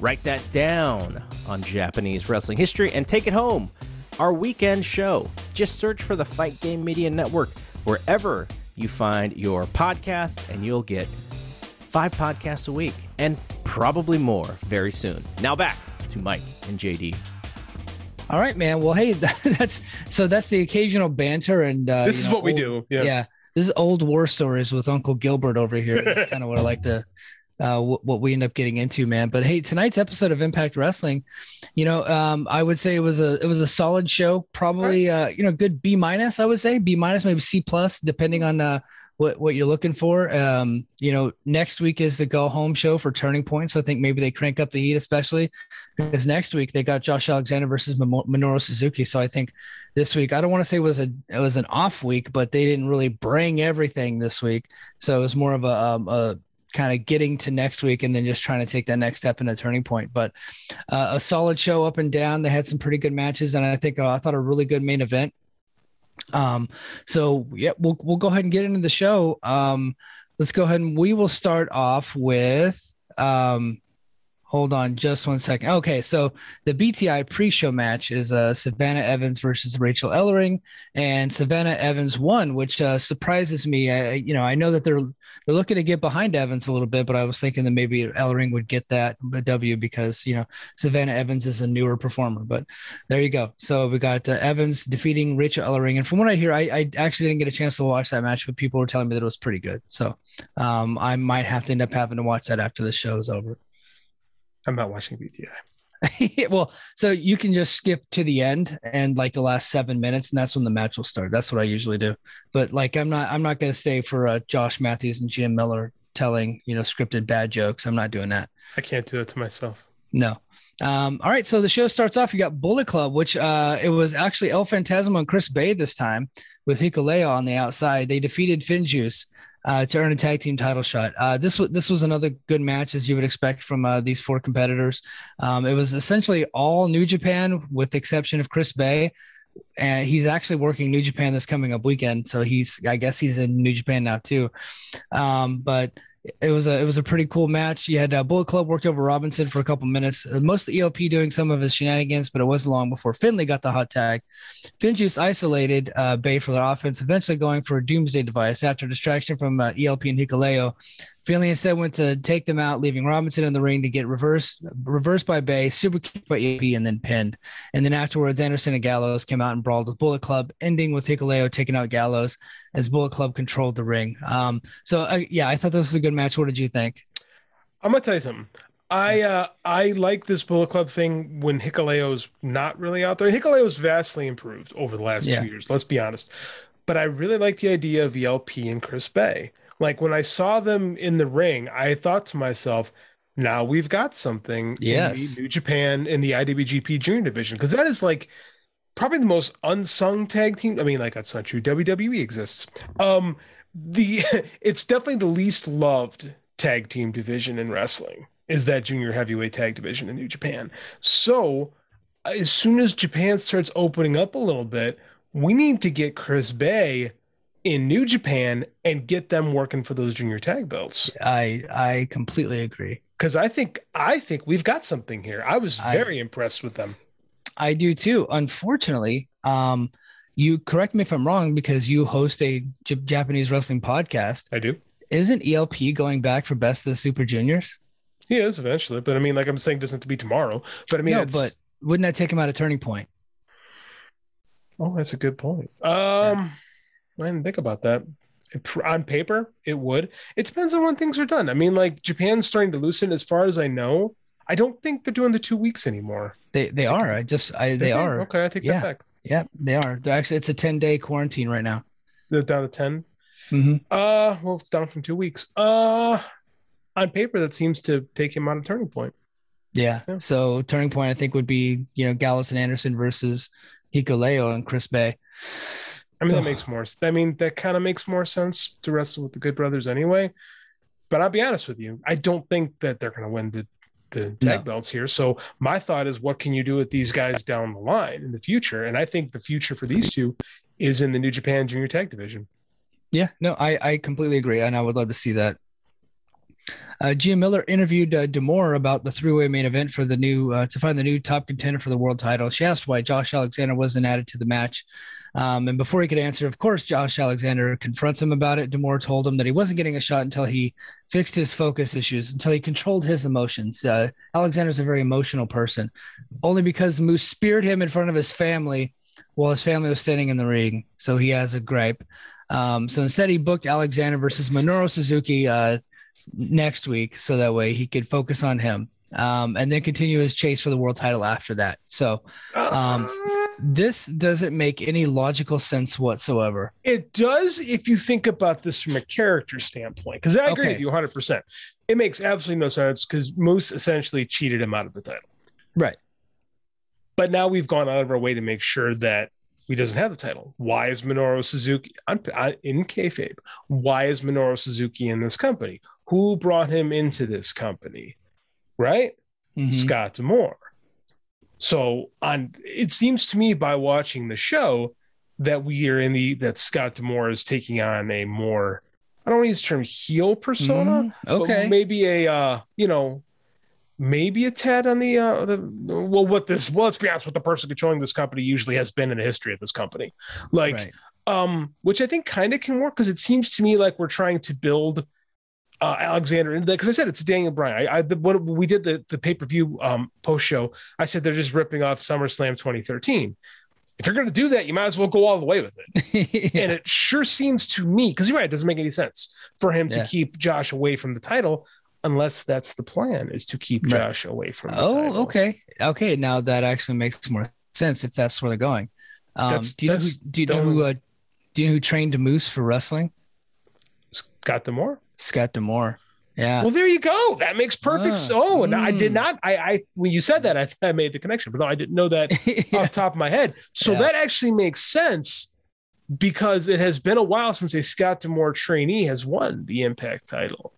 Write that down on Japanese wrestling history and take it home. Our weekend show. Just search for the Fight Game Media Network wherever you find your podcast, and you'll get five podcasts a week and probably more very soon. Now back to Mike and JD. All right, man. Well, hey, that's so that's the occasional banter and uh, This is know, what we do. Yeah. yeah. This is old war stories with Uncle Gilbert over here. That's kind of what I like to. Uh, what, what we end up getting into, man. But hey, tonight's episode of Impact Wrestling, you know, um, I would say it was a it was a solid show. Probably, uh, you know, good B minus. I would say B minus, maybe C plus, depending on uh, what what you're looking for. Um, you know, next week is the go home show for Turning Point, so I think maybe they crank up the heat, especially because next week they got Josh Alexander versus Minoru Suzuki. So I think this week I don't want to say it was a it was an off week, but they didn't really bring everything this week, so it was more of a, um, a kind of getting to next week and then just trying to take that next step in a turning point. But uh, a solid show up and down. They had some pretty good matches, and I think uh, I thought a really good main event. Um, so yeah, we'll we'll go ahead and get into the show. Um, let's go ahead and we will start off with um, Hold on just one second. Okay, so the BTI pre-show match is uh, Savannah Evans versus Rachel Ellering, and Savannah Evans won, which uh, surprises me. I, you know, I know that they're they're looking to get behind Evans a little bit, but I was thinking that maybe Ellering would get that W because you know Savannah Evans is a newer performer. But there you go. So we got uh, Evans defeating Rachel Ellering, and from what I hear, I, I actually didn't get a chance to watch that match, but people were telling me that it was pretty good. So um, I might have to end up having to watch that after the show is over. I'm not watching BTI. well, so you can just skip to the end and like the last seven minutes, and that's when the match will start. That's what I usually do. But like, I'm not, I'm not going to stay for uh, Josh Mathews and Jim Miller telling you know scripted bad jokes. I'm not doing that. I can't do it to myself. No. Um, all right, so the show starts off. You got Bullet Club, which uh, it was actually El Phantasmo and Chris Bey this time with Hikuleo on the outside. They defeated Finjuice uh, to earn a tag team title shot. Uh, this was this was another good match as you would expect from uh, these four competitors. Um, it was essentially all New Japan with the exception of Chris Bey. and he's actually working New Japan this coming up weekend. So he's I guess he's in New Japan now too. Um, but it was a it was a pretty cool match. You had uh, Bullet Club worked over Robinson for a couple minutes. Uh, most of ELP doing some of his shenanigans, but it wasn't long before Finlay got the hot tag. Finjuice isolated uh, Bey for their offense, eventually going for a Doomsday device after distraction from uh, ELP and Hikuleo. Finlay instead went to take them out, leaving Robinson in the ring to get reversed reversed by Bey, super kicked by ELP, and then pinned. And then afterwards, Anderson and Gallows came out and brawled with Bullet Club, ending with Hikuleo taking out Gallows as Bullet Club controlled the ring. Um, so uh, yeah, I thought this was a good match. What did you think? I'm gonna tell you something. I uh, I like this Bullet Club thing when Hikuleo's not really out there. Hikuleo's vastly improved over the last Yeah. two years. Let's be honest. But I really like the idea of ELP and Chris Bey. Like when I saw them in the ring, I thought to myself, now we've got something Yes. in the New Japan in the IWGP Junior Division because that is like probably the most unsung tag team. I mean, like that's not true. WWE exists. Um, the it's definitely the least loved tag team division in wrestling is that junior heavyweight tag division in New Japan. So as soon as Japan starts opening up a little bit, we need to get Chris Bey in New Japan and get them working for those junior tag belts. I I completely agree. Because I think I think we've got something here. I was I- very impressed with them. I do too. Unfortunately, um, you correct me if I'm wrong because you host a J- Japanese wrestling podcast. I do. Isn't ELP going back for Best of the Super Juniors? He is eventually, but I mean, like I'm saying, it doesn't have to be tomorrow. But I mean, no, it's, but wouldn't that take him out of Turning Point? oh, that's a good point. Um, I didn't think about that. On paper, it would. It depends on when things are done. I mean, like Japan's starting to loosen. As far as I know, I don't think they're doing the two weeks anymore. They they are. I just I they Did are. Okay, I take Yeah. that back. Yeah, they are. They're actually it's a 10 day quarantine right now. They're down to ten. mm-hmm. Uh, well, it's down from two weeks. Uh, on paper, that seems to take him on a turning point. Yeah. Yeah. So turning point, I think, would be you know Gallows and Anderson versus Hikuleo and Chris Bey. I mean, that makes more. I mean, that kind of makes more sense to wrestle with the Good Brothers anyway. But I'll be honest with you, I don't think that they're going to win the the tag No. belts here. So my thought is, what can you do with these guys down the line in the future? And I think the future for these two is in the New Japan Junior Tag Division. Yeah, no, I, I completely agree, and I would love to see that. Uh, Gia Miller interviewed uh, D'Amore about the three-way main event for the new uh, to find the new top contender for the world title. She asked why Josh Alexander wasn't added to the match, um, and before he could answer, of course, Josh Alexander confronts him about it. D'Amore told him that he wasn't getting a shot until he fixed his focus issues, until he controlled his emotions. Uh, Alexander's a very emotional person, only because Moose speared him in front of his family while his family was standing in the ring, so he has a gripe. Um, so instead, he booked Alexander versus Minoru Suzuki uh, next week, so that way he could focus on him, um, and then continue his chase for the world title after that. So Um, this doesn't make any logical sense whatsoever. It does if you think about this from a character standpoint, because I agree Okay. with you 100%. It makes absolutely no sense because Moose essentially cheated him out of the title. Right. But now we've gone out of our way to make sure that he doesn't have the title. Why is Minoru Suzuki on, on, in kayfabe? Why is Minoru Suzuki in this company? Who brought him into this company? Right? Mhm. Scott D'Amore. So on it seems to me by watching the show that we are in the that Scott D'Amore is taking on a more I don't want to use the term heel persona, but Okay. maybe a uh, you know, maybe a tad on the uh the well what this well let's be honest what the person controlling this company usually has been in the history of this company like right. um which i think kind of can work because it seems to me like we're trying to build uh alexander and because i said it's daniel bryan i, I the, when we did the the pay-per-view um post show i said they're just ripping off summerslam 2013 if you're going to do that you might as well go all the way with it Yeah. and it sure seems to me because you're right, it doesn't make any sense for him to keep Josh away from the title unless that's the plan is to keep Right. Josh away from the Oh, title. okay. Okay. Now that actually makes more sense if that's where they're going. Um, That's- do you know who, do you know who uh, do you know who trained Moose for wrestling? Scott D'Amore. Scott D'Amore. Yeah. Well, there you go. That makes perfect. Ah, oh, and I did mm. not. I, I when you said that, I, I made the connection, but no, I didn't know that off the top of my head. So Yeah. that actually makes sense because it has been a while since a Scott D'Amore trainee has won the Impact title.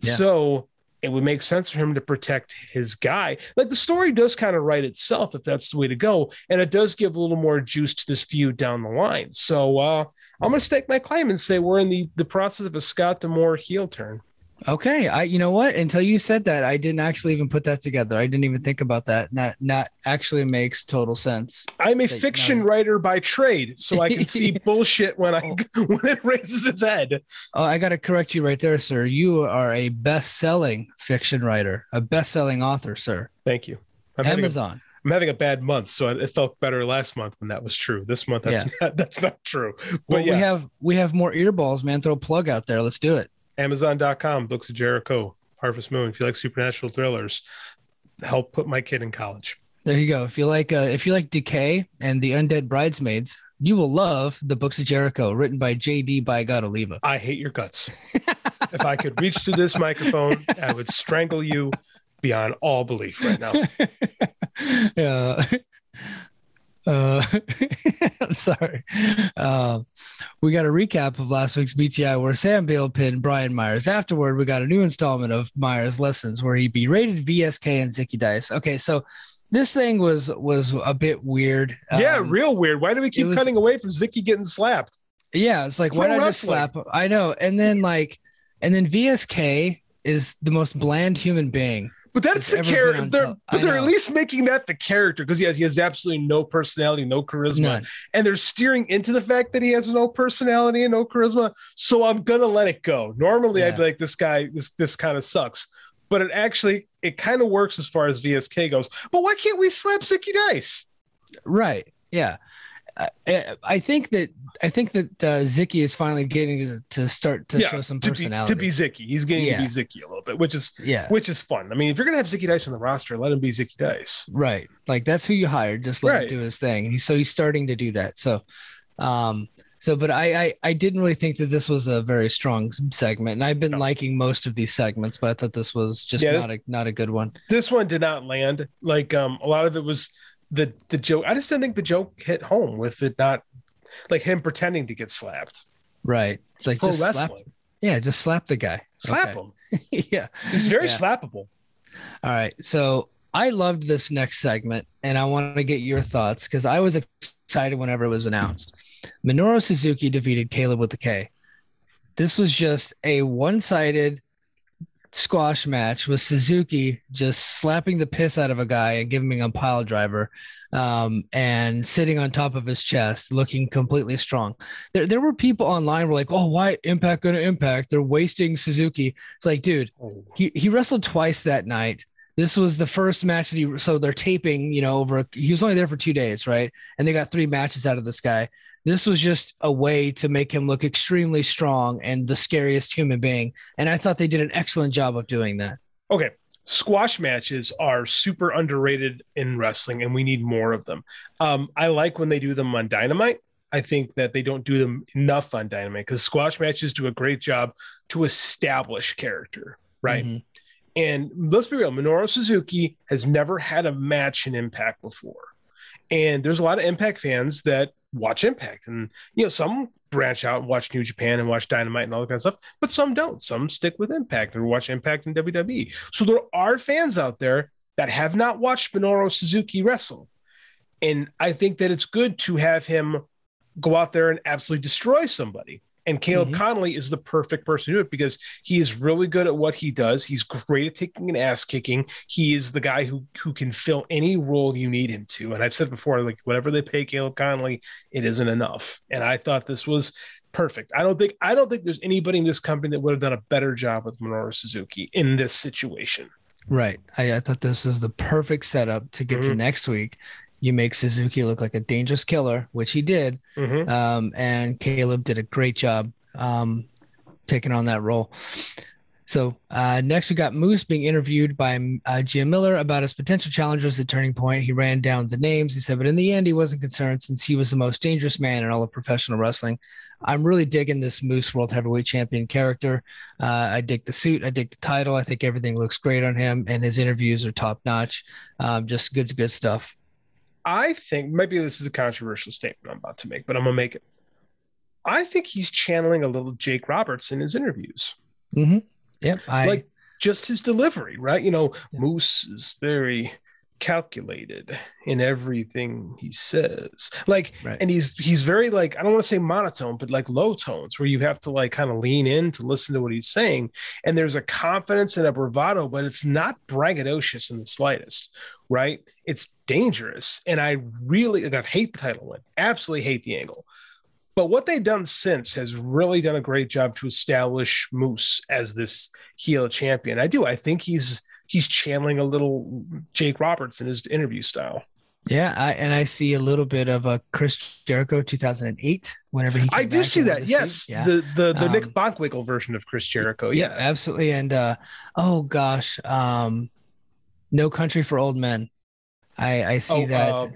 Yeah. So it would make sense for him to protect his guy. Like the story does kind of write itself if that's the way to go, and it does give a little more juice to this feud down the line. So uh, I'm going to stake my claim and say we're in the the process of a Scott D'Amore heel turn. Okay. I you know what? Until you said that, I didn't actually even put that together. I didn't even think about that. That that actually makes total sense. I'm a That- fiction no. writer by trade, so I can see oh. bullshit when I when it raises its head. Oh, I got to correct you right there, sir. You are a best-selling fiction writer, a best-selling author, sir. Thank you. I'm Amazon. I'm having a bad month, so it felt better last month when that was true. This month, that's not, that's not true. But Well, yeah, we have we have more earballs, man. Throw a plug out there. Let's do it. Amazon.com, Books of Jericho, Harvest Moon. If you like supernatural thrillers, help put my kid in college. There you go. If you like uh, if you like Decay and the Undead Bridesmaids, you will love the Books of Jericho, written by J.D. by God Oliva. I hate your guts. if I could reach through this microphone, I would strangle you beyond all belief right now. yeah. Uh, I'm sorry. Uh, we got a recap of last week's BTI where Sam Beale pinned Brian Myers. Afterward, we got a new installment of Myers Lessons where he berated VSK and Zicky Dice. Okay, so this thing was was a bit weird. yeah, Um, real weird. Why do we keep was- cutting away from Zicky getting slapped? Yeah, it's like Pro why not just slap? him? I know, and then like, and then VSK is the most bland human being. But that's the character. They're, but they're at least making that the character because he has he has absolutely no personality, no charisma, None. and they're steering into the fact that he has no personality and no charisma. So I'm gonna let it go. Normally, I'd be like, this guy, this this kind of sucks. But it actually it kind of works as far as VSK goes. But why can't we slap Zicky Dice? Right. Yeah. I, I think that I think that uh, Zicky is finally getting to, to start to show some to be, personality. to be Zicky. He's getting Yeah. to be Zicky a little bit, which is yeah. which is fun. I mean, if you're gonna have Zicky Dice on the roster, let him be Zicky Dice. Right. Like that's who you hired. Just let Right. him do his thing. And he's, so he's starting to do that. So, um, so, but I, I, I didn't really think that this was a very strong segment, and I've been No. liking most of these segments, but I thought this was just Yeah, this- not a not a good one. this one did not land. Like um, a lot of it was the the joke. I just didn't think the joke hit home with it not like him pretending to get slapped. Right. It's like Pro just slap, wrestling, yeah, just slap the guy. slap Okay. him. yeah. He's very Yeah. slappable. All right. So I loved this next segment, and I want to get your thoughts because I was excited whenever it was announced. Minoru Suzuki defeated Kaleb with the K. This was just a one sided squash match with Suzuki just slapping the piss out of a guy and giving him a pile driver um, and sitting on top of his chest, looking completely strong. There, there were people online were like, "Oh, why Impact going to Impact? They're wasting Suzuki." It's like, dude, he he wrestled twice that night. This was the first match that he so they're taping, you know, over he was only there for 2 days, right? And they got 3 matches out of this guy. This was just a way to make him look extremely strong and the scariest human being. And I thought they did an excellent job of doing that. Okay. Squash matches are super underrated in wrestling, and we need more of them. Um, I like when they do them on Dynamite. I think that they don't do them enough on Dynamite because squash matches do a great job to establish character, right? Mhm. And let's be real, Minoru Suzuki has never had a match in Impact before. And there's a lot of Impact fans that watch Impact. And, you know, some branch out and watch New Japan and watch Dynamite and all that kind of stuff, but some don't. Some stick with Impact and watch Impact and WWE. So there are fans out there that have not watched Minoru Suzuki wrestle. And I think that it's good to have him go out there and absolutely destroy somebody And Kaleb Mhm. Konley is the perfect person to do it because he is really good at what he does. He's great at taking an ass kicking. He is the guy who who can fill any role you need him to. And I've said before, like whatever they pay Kaleb Konley, it isn't enough. And I thought this was perfect. I don't think I don't think there's anybody in this company that would have done a better job with Minoru Suzuki in this situation. Right. I, I thought this is the perfect setup to get to Mhm. next week. You make Suzuki look like a dangerous killer, which he did. Mhm. Um, and Kaleb did a great job um, taking on that role. So uh, next, we got Moose being interviewed by uh, Gia Miller about his potential challengers at Turning Point. He ran down the names. He said, but in the end, he wasn't concerned since he was the most dangerous man in all of professional wrestling. I'm really digging this Moose World Heavyweight Champion character. Uh, I dig the suit. I dig the title. I think everything looks great on him, and his interviews are top notch. Um, just good, good stuff. I think maybe this is a controversial statement I'm about to make, but I'm gonna make it. I think he's channeling a little Jake Roberts in his interviews. Mm-hmm. Yep. I like just his delivery, right? You know, Yeah. Moose is very calculated in everything he says. Like, Right. and he's he's very like I don't want to say monotone, but like low tones where you have to like kind of lean in to listen to what he's saying. And there's a confidence and a bravado, but it's not braggadocious in the slightest, right? It's dangerous, and I really like, I hate the title win. Absolutely hate the angle. But what they've done since has really done a great job to establish Moose as this heel champion. I do. I think he's he's channeling a little Jake Roberts in his interview style. Yeah, I, and I see a little bit of a Chris Jericho 2008. Whenever he, I do see that. Yes, yeah, the the the Nick Um, Bockwinkel version of Chris Jericho. yeah, Yeah, absolutely. And uh, oh gosh, um, No Country for Old Men. I I see oh, that. uh,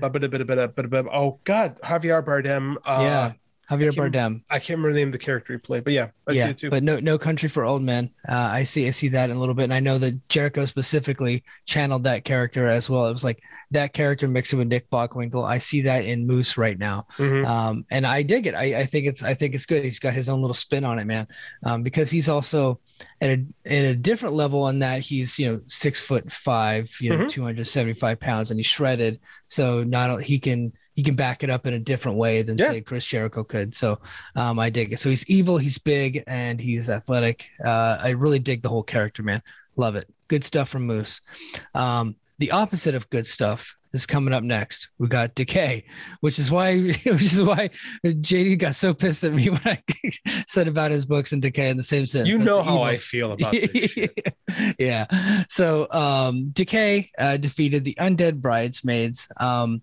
but, but, oh God, Javier Bardem. Uh, yeah, Javier can't- Bardem. I can't remember the name of the character he played, but yeah, I see yeah, it too. but no, no country for old men. Uh, I see, I see that in a little bit, and I know that Jericho specifically channeled that character as well. It was like that character mixing with Nick Bockwinkel. I see that in Moose right now, Mhm. um, and I dig it. I, I think it's, I think it's good. He's got his own little spin on it, man, um, because he's also at a at a different level in that he's you know six foot five, you know, Mhm. two hundred seventy five pounds, and he's shredded. So not he can he can back it up in a different way than Yeah. say Chris Jericho could. So um, I dig it. So he's evil, he's big, and he's athletic. Uh, I really dig the whole character, man. Love it. Good stuff from Moose. Um, the opposite of good stuff is coming up next. We got Decay, which is why which is why JD got so pissed at me when I said about his books and Decay in the same sentence. you That's know how evil. I feel about this yeah. So um Decay uh defeated the Undead Bridesmaids. Um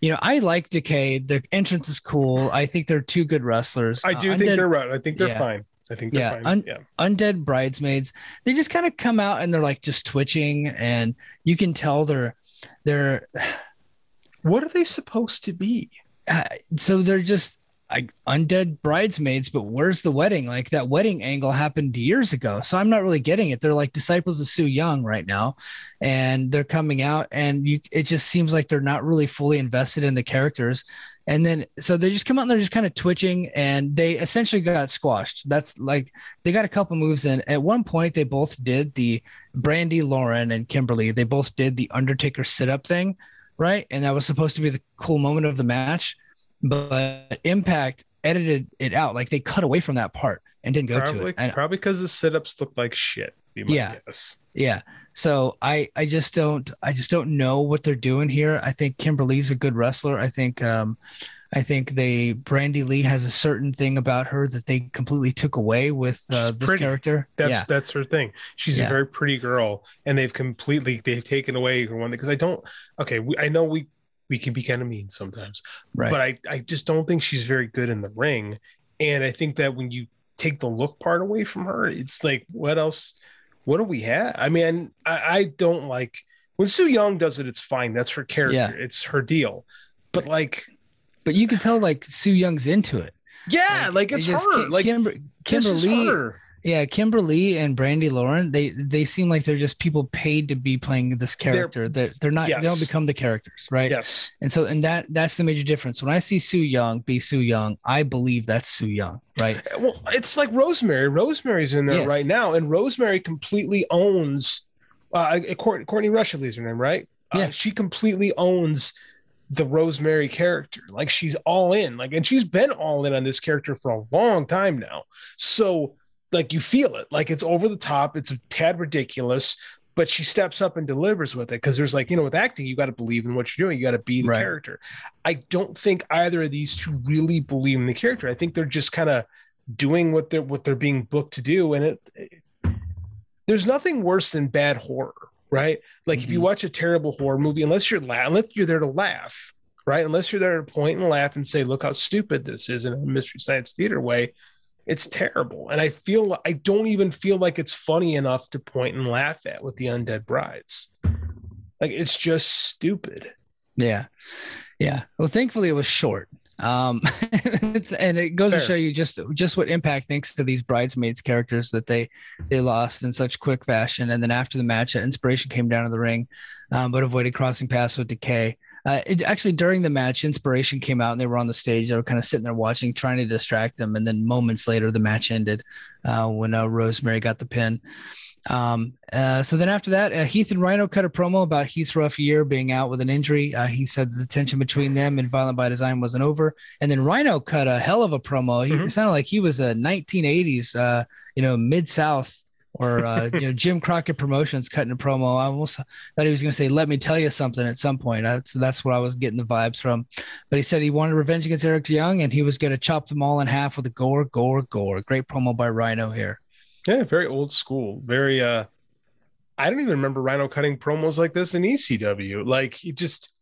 you know, I like Decay. The entrance is cool. I think they're two good wrestlers. I Uh, do think Undead- they're right. I think they're yeah. fine. I think they're Yeah, fine. un- yeah. undead bridesmaids they just kind of come out and they're like just twitching and you can tell they're they're What are they supposed to be? uh, so they're just like undead bridesmaids but where's the wedding? Like that wedding angle happened years ago so i'm not really getting it. They're like disciples of Su Yung right now and they're coming out and you it just seems like they're not really fully invested in the characters. And then so they just come out and they're just kind of twitching and they essentially got squashed. That's like they got a couple moves in. At one point they both did the Brandi Lauren and Kimber Lee. They both did the undertaker sit-up thing right? And that was supposed to be the cool moment of the match but impact edited it out like they cut away from that part and didn't go to Probably, it and probably because the sit-ups look like shit. Be my Yeah. guess. yeah so i i just don't i just don't know what they're doing here i think Kimber Lee's a good wrestler i think um i think they brandy lee has a certain thing about her that they completely took away with uh, this pretty. character That's yeah that's her thing. She's Yeah. a very pretty girl, and they've completely they've taken away her one because I don't. Okay, we, I know we we can be kind of mean sometimes, right but I I just don't think she's very good in the ring, and I think that when you take the look part away from her, it's like what else? What do we have? I mean, I, I don't like when Su Yung does it. It's fine. That's her character. Yeah. It's her deal. But like, but you can tell like Su Yung's into it yeah, like, it's it her. Like Kimber- kimberly her. Yeah, Kimber Lee and Brandi Lauren, they they seem like they're just people paid to be playing this character. They're they're not they don't become the characters, right? Yes. And so and that that's the major difference. When I see Su Yung be Su Yung, I believe that's Su Yung, right? Well, it's like Rosemary. Rosemary's in there Yes. right now, and Rosemary completely owns. Uh, Courtney Rush, I believe her name, right? Yeah. Uh, she completely owns the Rosemary character. Like she's all in. Like, and she's been all in on this character for a long time now. So, like, you feel it. Like it's over the top. It's a tad ridiculous, but she steps up and delivers with it. Because there's like, you know, with acting, you got to believe in what you're doing. You got to be the Right. character. I don't think either of these two really believe in the character. I think they're just kind of doing what they're what they're being booked to do, and it. it there's nothing worse than bad horror, right? Like if you Mhm. watch a terrible horror movie, unless you're la- unless you're there to laugh, right? Unless you're there to point and laugh and say, "Look how stupid this is," in a mystery science theater way, it's terrible. And I feel I don't even feel like it's funny enough to point and laugh at with the undead brides. Like it's just stupid. Yeah. Yeah. Well, thankfully it was short. Um, it's, and it goes Fair. to show you just just what impact thanks to these bridesmaids characters that they they lost in such quick fashion. And then after the match, inspiration came down to the ring, um, but avoided crossing paths with Decay. Uh, it, actually, during the match, inspiration came out and they were on the stage. They were kind of sitting there watching, trying to distract them. And then moments later, the match ended uh, when uh, Rosemary got the pin. Um, uh, so then after that, uh, Heath and Rhino cut a promo about Heath's rough year being out with an injury. Uh, he said the tension between them and Violent by Design wasn't over. And then Rhino cut a hell of a promo. He Mhm. it sounded like he was a 1980s, uh, you know, mid South or uh, you know Jim Crockett Promotions cutting a promo. I almost thought he was going to say, "Let me tell you something" at some point. That's that's what I was getting the vibes from. But he said he wanted revenge against Eric Young, and he was going to chop them all in half with a gore, gore, gore. Great promo by Rhino here. Yeah, very old school. Very uh I don't even remember Rhino cutting promos like this in ECW. Like he just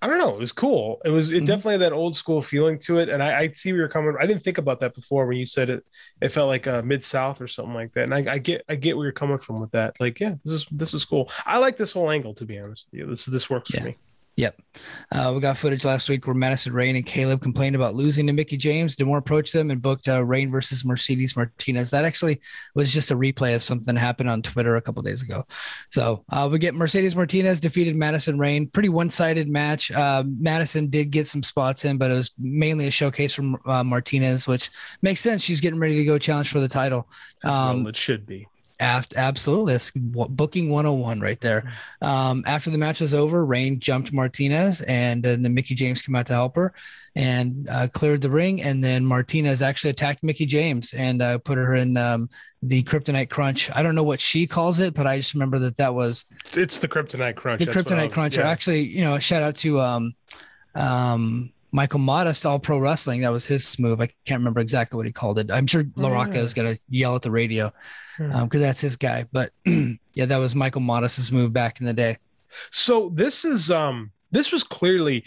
I don't know, it was cool. It was it Mhm. definitely had that old school feeling to it. And I, I see where you're coming. I didn't think about that before when you said it it felt like uh mid south or something like that. And I, I get I get where you're coming from with that. Like, yeah, this is this is cool. I like this whole angle to be honest with you. This this works Yeah. for me. Yep. Uh, we got footage last week where Madison Rayne and Kaleb complained about losing to Mickie James. D'Amore approached them and booked uh, Rayne versus Mercedes Martinez. That actually was just a replay of something that happened on Twitter a couple days ago. So uh, we get Mercedes Martinez defeated Madison Rayne. Pretty one sided match. Uh, Madison did get some spots in, but it was mainly a showcase from uh, Martinez, which makes sense. She's getting ready to go challenge for the title. Um, well it should be. Absolutely. That's booking 101 right there. Um, after the match was over, Rayne jumped Martinez and then Mickie James came out to help her and uh, cleared the ring. And then Martinez actually attacked Mickie James and uh, put her in um, the Kryptonite Crunch. I don't know what she calls it, but I just remember that that was It's the Kryptonite Crunch. the Kryptonite Crunch. yeah. Actually, you know, shout out to um, um, Michael Modest, All Pro Wrestling. That was his move. I can't remember exactly what he called it. I'm sure La Rocca yeah. is going to yell at the radio Hmm. because that's his guy. But yeah, that was Michael Modest's move back in the day. So this is um this was clearly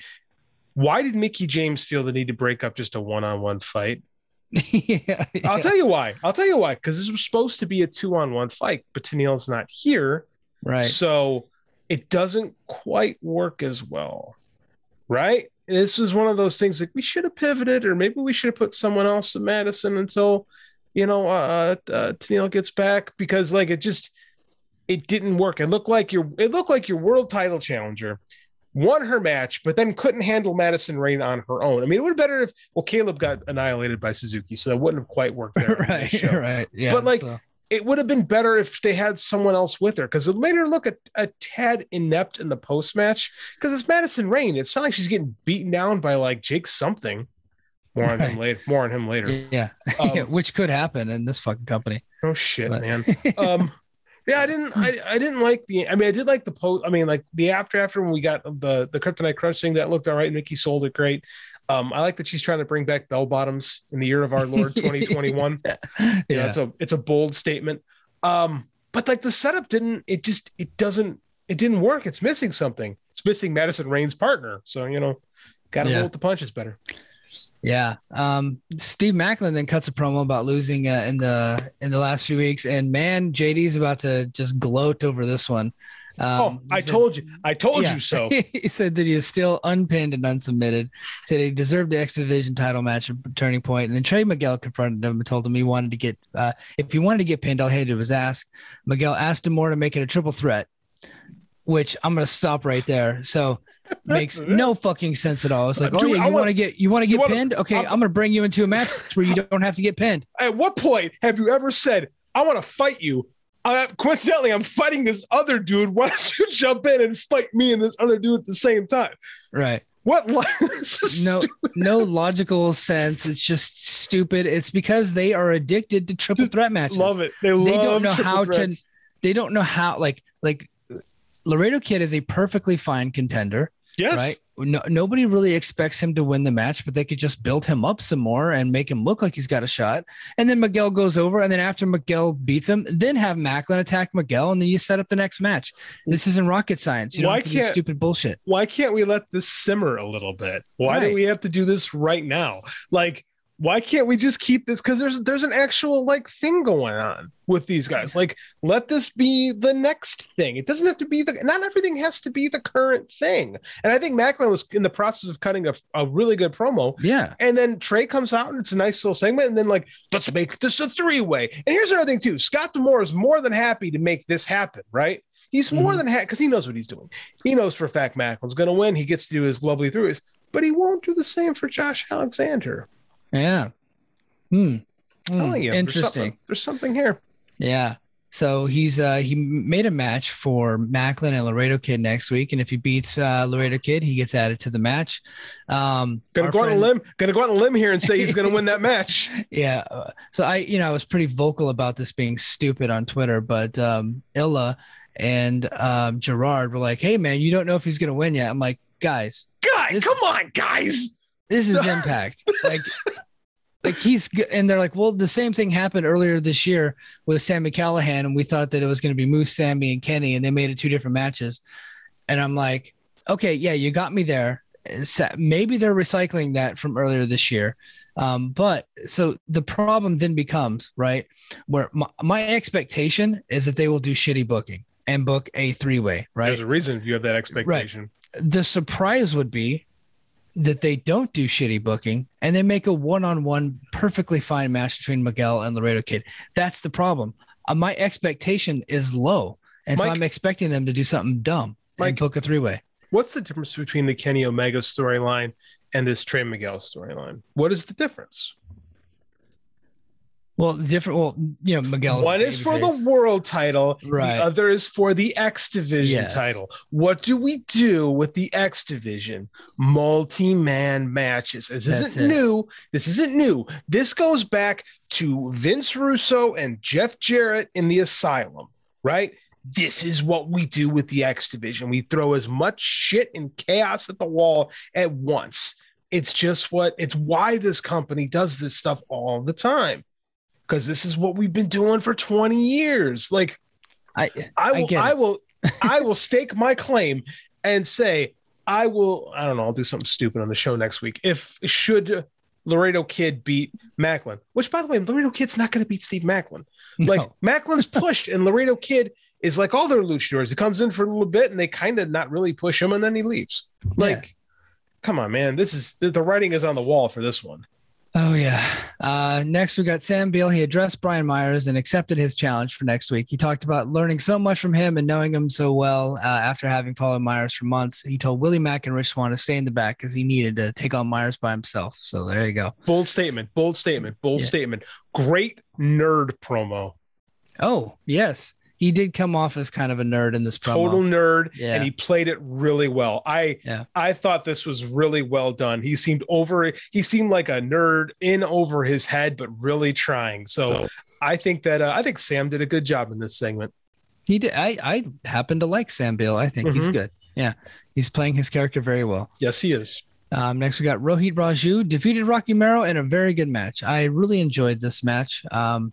why did Mickie James feel the need to break up just a one-on-one fight? yeah, I'll tell you why. I'll tell you why. Because this was supposed to be a two-on-one fight, but Tenille's not here, right. so it doesn't quite work as well, right? This was one of those things like we should have pivoted, or maybe we should have put someone else in Madison until you know uh, uh Tenille gets back because like it just it didn't work. It looked like your it looked like your world title challenger won her match, but then couldn't handle Madison Rayne on her own. I mean, it would have been better if well Kaleb got annihilated by Suzuki, so that wouldn't have quite worked there. right, right, yeah. But, like, so- it would have been better if they had someone else with her because it made her look a, a tad inept in the post match. Because it's Madison Rayne. It's not like she's getting beaten down by like Jake something. More on him later. More on him later. yeah, Um, yeah, which could happen in this fucking company. Oh shit, But- man. Um, yeah, I didn't. I, I didn't like the. I mean, I did like the post. I mean, like the after after when we got the the Kryptonite Crunch thing that looked all right. Mickie sold it great. Um, I like that she's trying to bring back bell bottoms in the year of our Lord 2021. yeah, yeah, it's a it's a bold statement. Um, but like the setup didn't. It just it doesn't. It didn't work. It's missing something. It's missing Madison Rayne's partner. So you know, got to Yeah. roll with the punches better. yeah. Um, Steve Maclin then cuts a promo about losing uh, in the in the last few weeks, and man, JD's about to just gloat over this one. Um, oh, I said- told you. I told Yeah. you so. he said that he is still unpinned and unsubmitted. Said he deserved the X Division title match at Turning Point. And then Trey Miguel confronted him and told him he wanted to get, uh, if he wanted to get pinned, all he had to do was ask. Miguel asked him more to make it a triple threat, which I'm going to stop right there. So makes no fucking sense at all. It's like, oh Dude, yeah, you want to get, you want to get wanna- pinned? Okay, I'm- I'm, going to bring you into a match where you don't have to get pinned. At what point have you ever said, "I want to fight you"? Uh, coincidentally, I'm fighting this other dude. Why don't you jump in and fight me and this other dude at the same time? Right. What? Lo- no no logical sense. It's just stupid. It's because they are addicted to triple threat matches. Love it. They, They love don't know how to they don't know how like like Laredo Kid is a perfectly fine contender, Yes. right? No, nobody really expects him to win the match, but they could just build him up some more and make him look like he's got a shot. And then Miguel goes over, and then after Miguel beats him, then have Maclin attack Miguel, and then you set up the next match. This isn't rocket science. You don't Why have to can't- stupid bullshit. Why can't we let this simmer a little bit? Why do we have to do this right now? Like, why can't we just keep this? Because there's there's an actual like thing going on with these guys. Like, let this be the next thing. It doesn't have to be the. Not everything has to be the current thing. And I think Maclin was in the process of cutting a, a really good promo. Yeah. And then Trey comes out and it's a nice little segment. And then, like, let's make this a three way. And here's another thing, too Scott D'Amore is more than happy to make this happen, right? He's more Mhm. than happy because he knows what he's doing. He knows for a fact Maclin's going to win. He gets to do his lovely throughs, but he won't do the same for Josh Alexander. Yeah. Hmm. Hmm. telling you, there's Interesting. something, there's something here. Yeah. So he's uh he made a match for Maclin and Laredo Kid next week, and if he beats uh, Laredo Kid, he gets added to the match. Um, Gonna go on a limb. Gonna go on a limb here and say he's to win that match. Yeah. So I, you know, I was pretty vocal about this being stupid on Twitter, but um, Illa and um, Gerard were like, "Hey, man, you don't know if he's gonna win yet." I'm like, guys, God, This- come on, guys. This is Impact. like, like he's and they're like, well, the same thing happened earlier this year with Sami Callihan, and we thought that it was going to be Moose, Sammy, and Kenny, and they made it two different matches. And I'm like, okay, yeah, you got me there. Maybe they're recycling that from earlier this year. Um, but so the problem then becomes right where my, my expectation is that they will do shitty booking and book a three way, right? There's a reason if you have that expectation. Right. the surprise would be that they don't do shitty booking and they make a one-on-one perfectly fine match between Miguel and Laredo Kid. That's the problem. Uh, my expectation is low, and so I'm expecting them to do something dumb Mike- and book a three-way. What's the difference between the Kenny Omega storyline and this Trey Miguel storyline? What is the difference? Well, different. Well, you know, Miguel. One is for the world title, Right. the other is for the X Division Yes. title. What do we do with the X Division? Multi man matches. This That's isn't it. new. This isn't new. This goes back to Vince Russo and Jeff Jarrett in the Asylum, right? This is what we do with the X Division. We throw as much shit and chaos at the wall at once. It's just what it's why this company does this stuff all the time. Because this is what we've been doing for 20 years. Like I, I I will, get I, will, I will stake my claim and say I will. I don't know. I'll do something stupid on the show next week. If should Laredo Kid beat Maclin, which by the way, Laredo Kid's not going to beat Steve Maclin. Like no. Maclin's pushed, and Laredo Kid is like all their luchadors. He comes in for a little bit, and they kind of not really push him, and then he leaves. Like, come on, man. This is the writing is on the wall for this one. Oh yeah. Uh, next we got Sam Beale. He addressed Brian Myers and accepted his challenge for next week. He talked about learning so much from him and knowing him so well uh, after having followed Myers for months. He told Willie Mack and Rich Swann to stay in the back because he needed to take on Myers by himself. So there you go. Bold statement. Bold statement. Bold Yeah. statement. Great nerd promo. Oh yes, he did come off as kind of a nerd in this promo. total nerd Yeah. and he played it really well i Yeah. i thought this was really well done he seemed over he seemed like a nerd in over his head but really trying so i think that uh, i think sam did a good job in this segment He did. I I happen to like Sam Beale. I think he's Mhm. good. Yeah, he's playing his character very well. yes he is Um, next, we got Rohit Raju defeated Rocky Romero in a very good match. I really enjoyed this match. Um,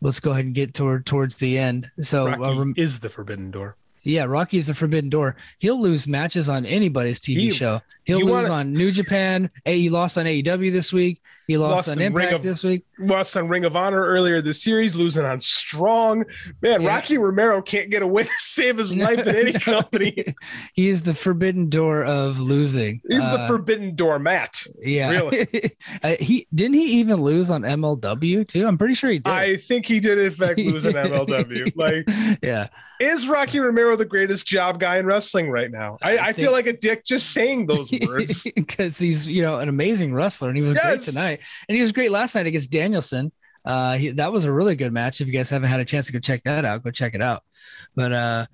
let's go ahead and get toward towards the end. So, Rocky uh, rem- is the forbidden door yeah, Rocky is a forbidden door. He'll lose matches on anybody's TV He- show. He'll lose wanna- on New Japan. A, he lost on AEW this week. He lost, Lost on Impact of- this week. lost on ring of honor earlier this series losing on strong man Yeah. rocky romero can't get away to save his No, life in any no. company he is the forbidden door of losing. he's the Uh, forbidden door matt yeah. really. uh, he didn't he even lose on MLW too? I'm pretty sure he did. i think he did in fact lose on mlw like yeah. Is Rocky Romero the greatest job guy in wrestling right now? I, I I, feel like a dick just saying those words. because he's you know an amazing wrestler and he was great Yes. And he was great last night against Danielson. Uh, he, that was a really good match. If you guys haven't had a chance to go check that out, go check it out. But uh,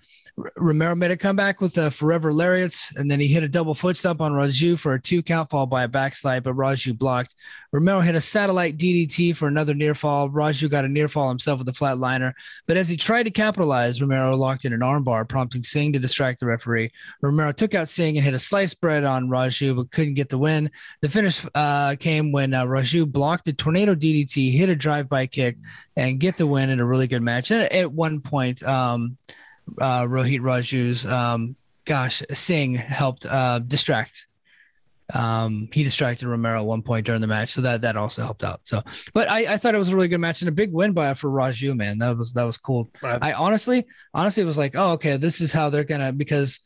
Romero made a comeback with a forever lariats, and then he hit a double foot stomp on Raju for a two count, fall by a backslide, but Raju blocked. Romero hit a satellite DDT for another near fall. Raju got a near fall himself with a flatliner, but as he tried to capitalize, Romero locked in an armbar, prompting Singh to distract the referee. Romero took out Singh and hit a slice bread on Raju, but couldn't get the win. The finish uh, came when uh, Raju blocked a tornado DDT, hit a drive-by kick, and get the win in a really good match. And at one point, um, uh, Rohit Raju's, um, gosh, Singh helped uh, distract. Um, he distracted Romero at one point during the match, so that that also helped out. So, but I, I thought it was a really good match and a big win by for Raju. Man, that was that was cool. I honestly, honestly was like, oh, okay, this is how they're gonna because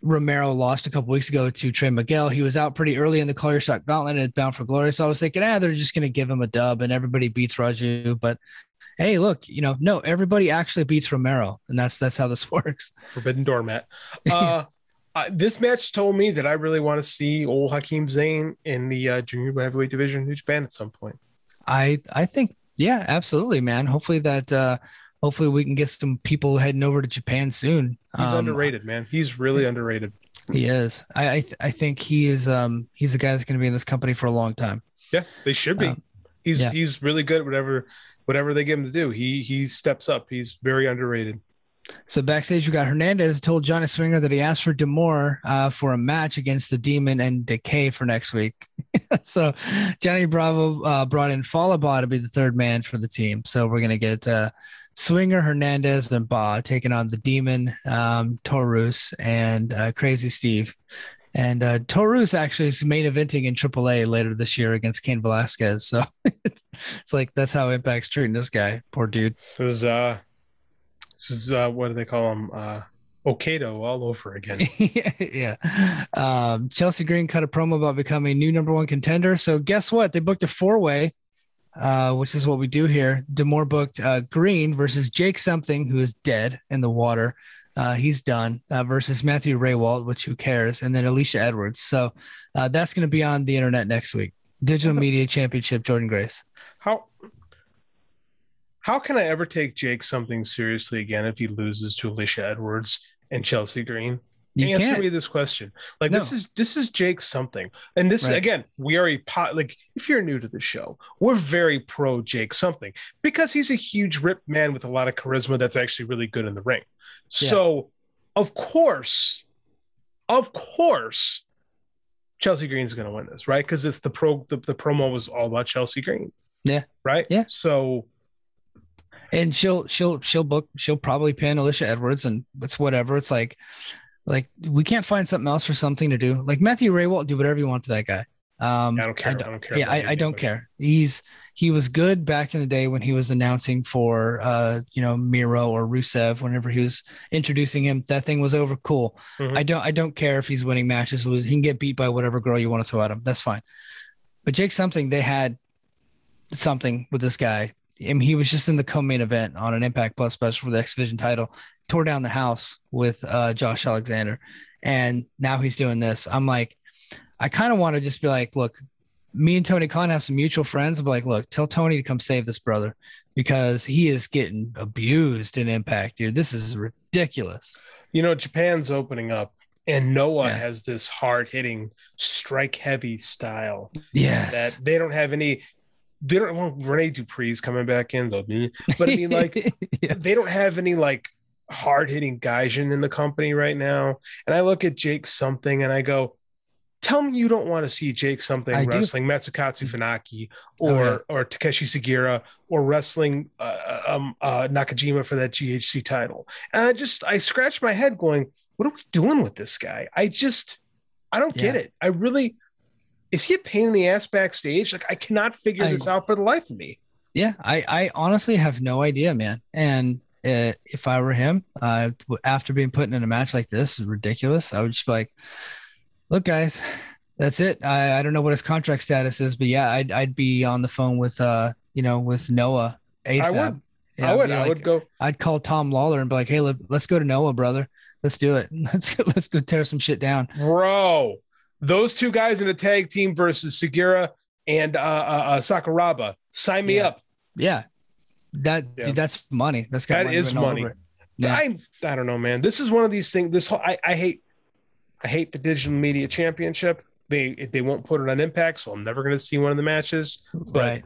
Romero lost a couple weeks ago to Trey Miguel. He was out pretty early in the Call Your Shot Gauntlet and Bound for Glory. So I was thinking, ah, they're just gonna give him a dub and everybody beats Raju. But hey, look, you know, no, everybody actually beats Romero, and that's that's how this works. Forbidden doormat. Uh, uh, this match told me that I really want to see old Hakeem Zayn in the uh, junior heavyweight division in New Japan at some point. I I think yeah, absolutely, man. Hopefully that uh hopefully we can get some people heading over to Japan soon. He's um, underrated, man. He's really underrated. He is. I I, th- I think he is um he's a guy that's going to be in this company for a long time. Yeah, they should be. Um, he's yeah. he's really good at whatever whatever they give him to do. He he steps up. He's very underrated. So backstage, we got Hernandez told Johnny Swinger that he asked for D'Amore uh, for a match against the Demon and Decay for next week. so Johnny Bravo uh, brought in Fallah Bahh to be the third man for the team. So we're gonna get uh, Swinger, Hernandez, and Bahh taking on the Demon, um, Taurus, and uh, Crazy Steve. And uh, Taurus actually is main eventing in AAA later this year against Cain Velasquez. So it's like that's how Impact's treating this guy. Poor dude. This is uh this is uh what do they call him? Uh Okado all over again. yeah. Um, Chelsea Green cut a promo about becoming new number one contender. So guess what? They booked a four way, uh, which is what we do here. D'Amore booked uh, Green versus Jake something who is dead in the water. Uh, he's done uh, versus Matthew Rehwoldt, which who cares, and then Alisha Edwards. So uh, that's going to be on the internet next week. Digital Media Championship, Jordynne Grace. How how can I ever take Jake something seriously again if he loses to Alisha Edwards and Chelsea Green? You Answer can't. me this question. Like no. this is this is Jake something, and this right. again, we are a pot. Like if you're new to the show, we're very pro Jake something because he's a huge ripped man with a lot of charisma that's actually really good in the ring. Yeah. So, of course, of course, Chelsea Green's going to win this, right? Because it's the pro. The, the promo was all about Chelsea Green. Yeah. Right. Yeah. So and she'll she'll she'll book she'll probably pin Alisha Edwards and it's whatever. It's like like we can't find something else for something to do. Like Matthew Ray will do whatever you want to that guy. Um, I don't care. I don't, I don't care. Yeah, I, I don't care. He's he was good back in the day when he was announcing for uh you know Miro or Rusev whenever he was introducing him. That thing was over. Cool. Mm-hmm. I don't I don't care if he's winning matches, losing. He can get beat by whatever girl you want to throw at him. That's fine. But Jake something they had something with this guy. I mean, he was just in the co-main event on an Impact Plus special for the X Division title. Tore down the house with uh, Josh Alexander, and now he's doing this. I'm like, I kind of want to just be like, look, me and Tony Khan have some mutual friends. I'm like, look, tell Tony to come save this brother because he is getting abused in Impact, dude. This is ridiculous. You know, Japan's opening up and Noah yeah. has this hard hitting strike heavy style. Yes. That they don't have any they don't want well, Rene Dupree's coming back in, though, but I mean, like, yeah. they don't have any like hard hitting Gaijin in the company right now. And I look at Jake something and I go, tell me you don't want to see Jake something I wrestling do. Masakatsu Funaki or oh, yeah. or Takashi Sugiura or wrestling uh, uh, um, uh, Nakajima for that GHC title. And I just I scratch my head going, what are we doing with this guy? I just I don't yeah. get it. I really is he a pain in the ass backstage? Like I cannot figure I, this out for the life of me. Yeah, I I honestly have no idea, man. And uh, if I were him, uh, after being put in a match like this, is ridiculous. I would just be like, look, guys, that's it. I, I don't know what his contract status is, but yeah, I'd I'd be on the phone with uh you know with Noah ASAP. I would. Yeah, I would. Like, I would go. I'd call Tom Lawlor and be like, hey, let, let's go to Noah, brother. Let's do it. Let's go, let's go tear some shit down, bro those two guys in a tag team versus Sugiura and uh, uh, uh Sakuraba. Sign me yeah. up. Yeah, that yeah. Dude, that's money. That's got that money is money. Yeah. I I don't know, man. This is one of these things. This whole I, I hate I hate the digital media championship. They they won't put it on Impact, so I'm never going to see one of the matches. But right.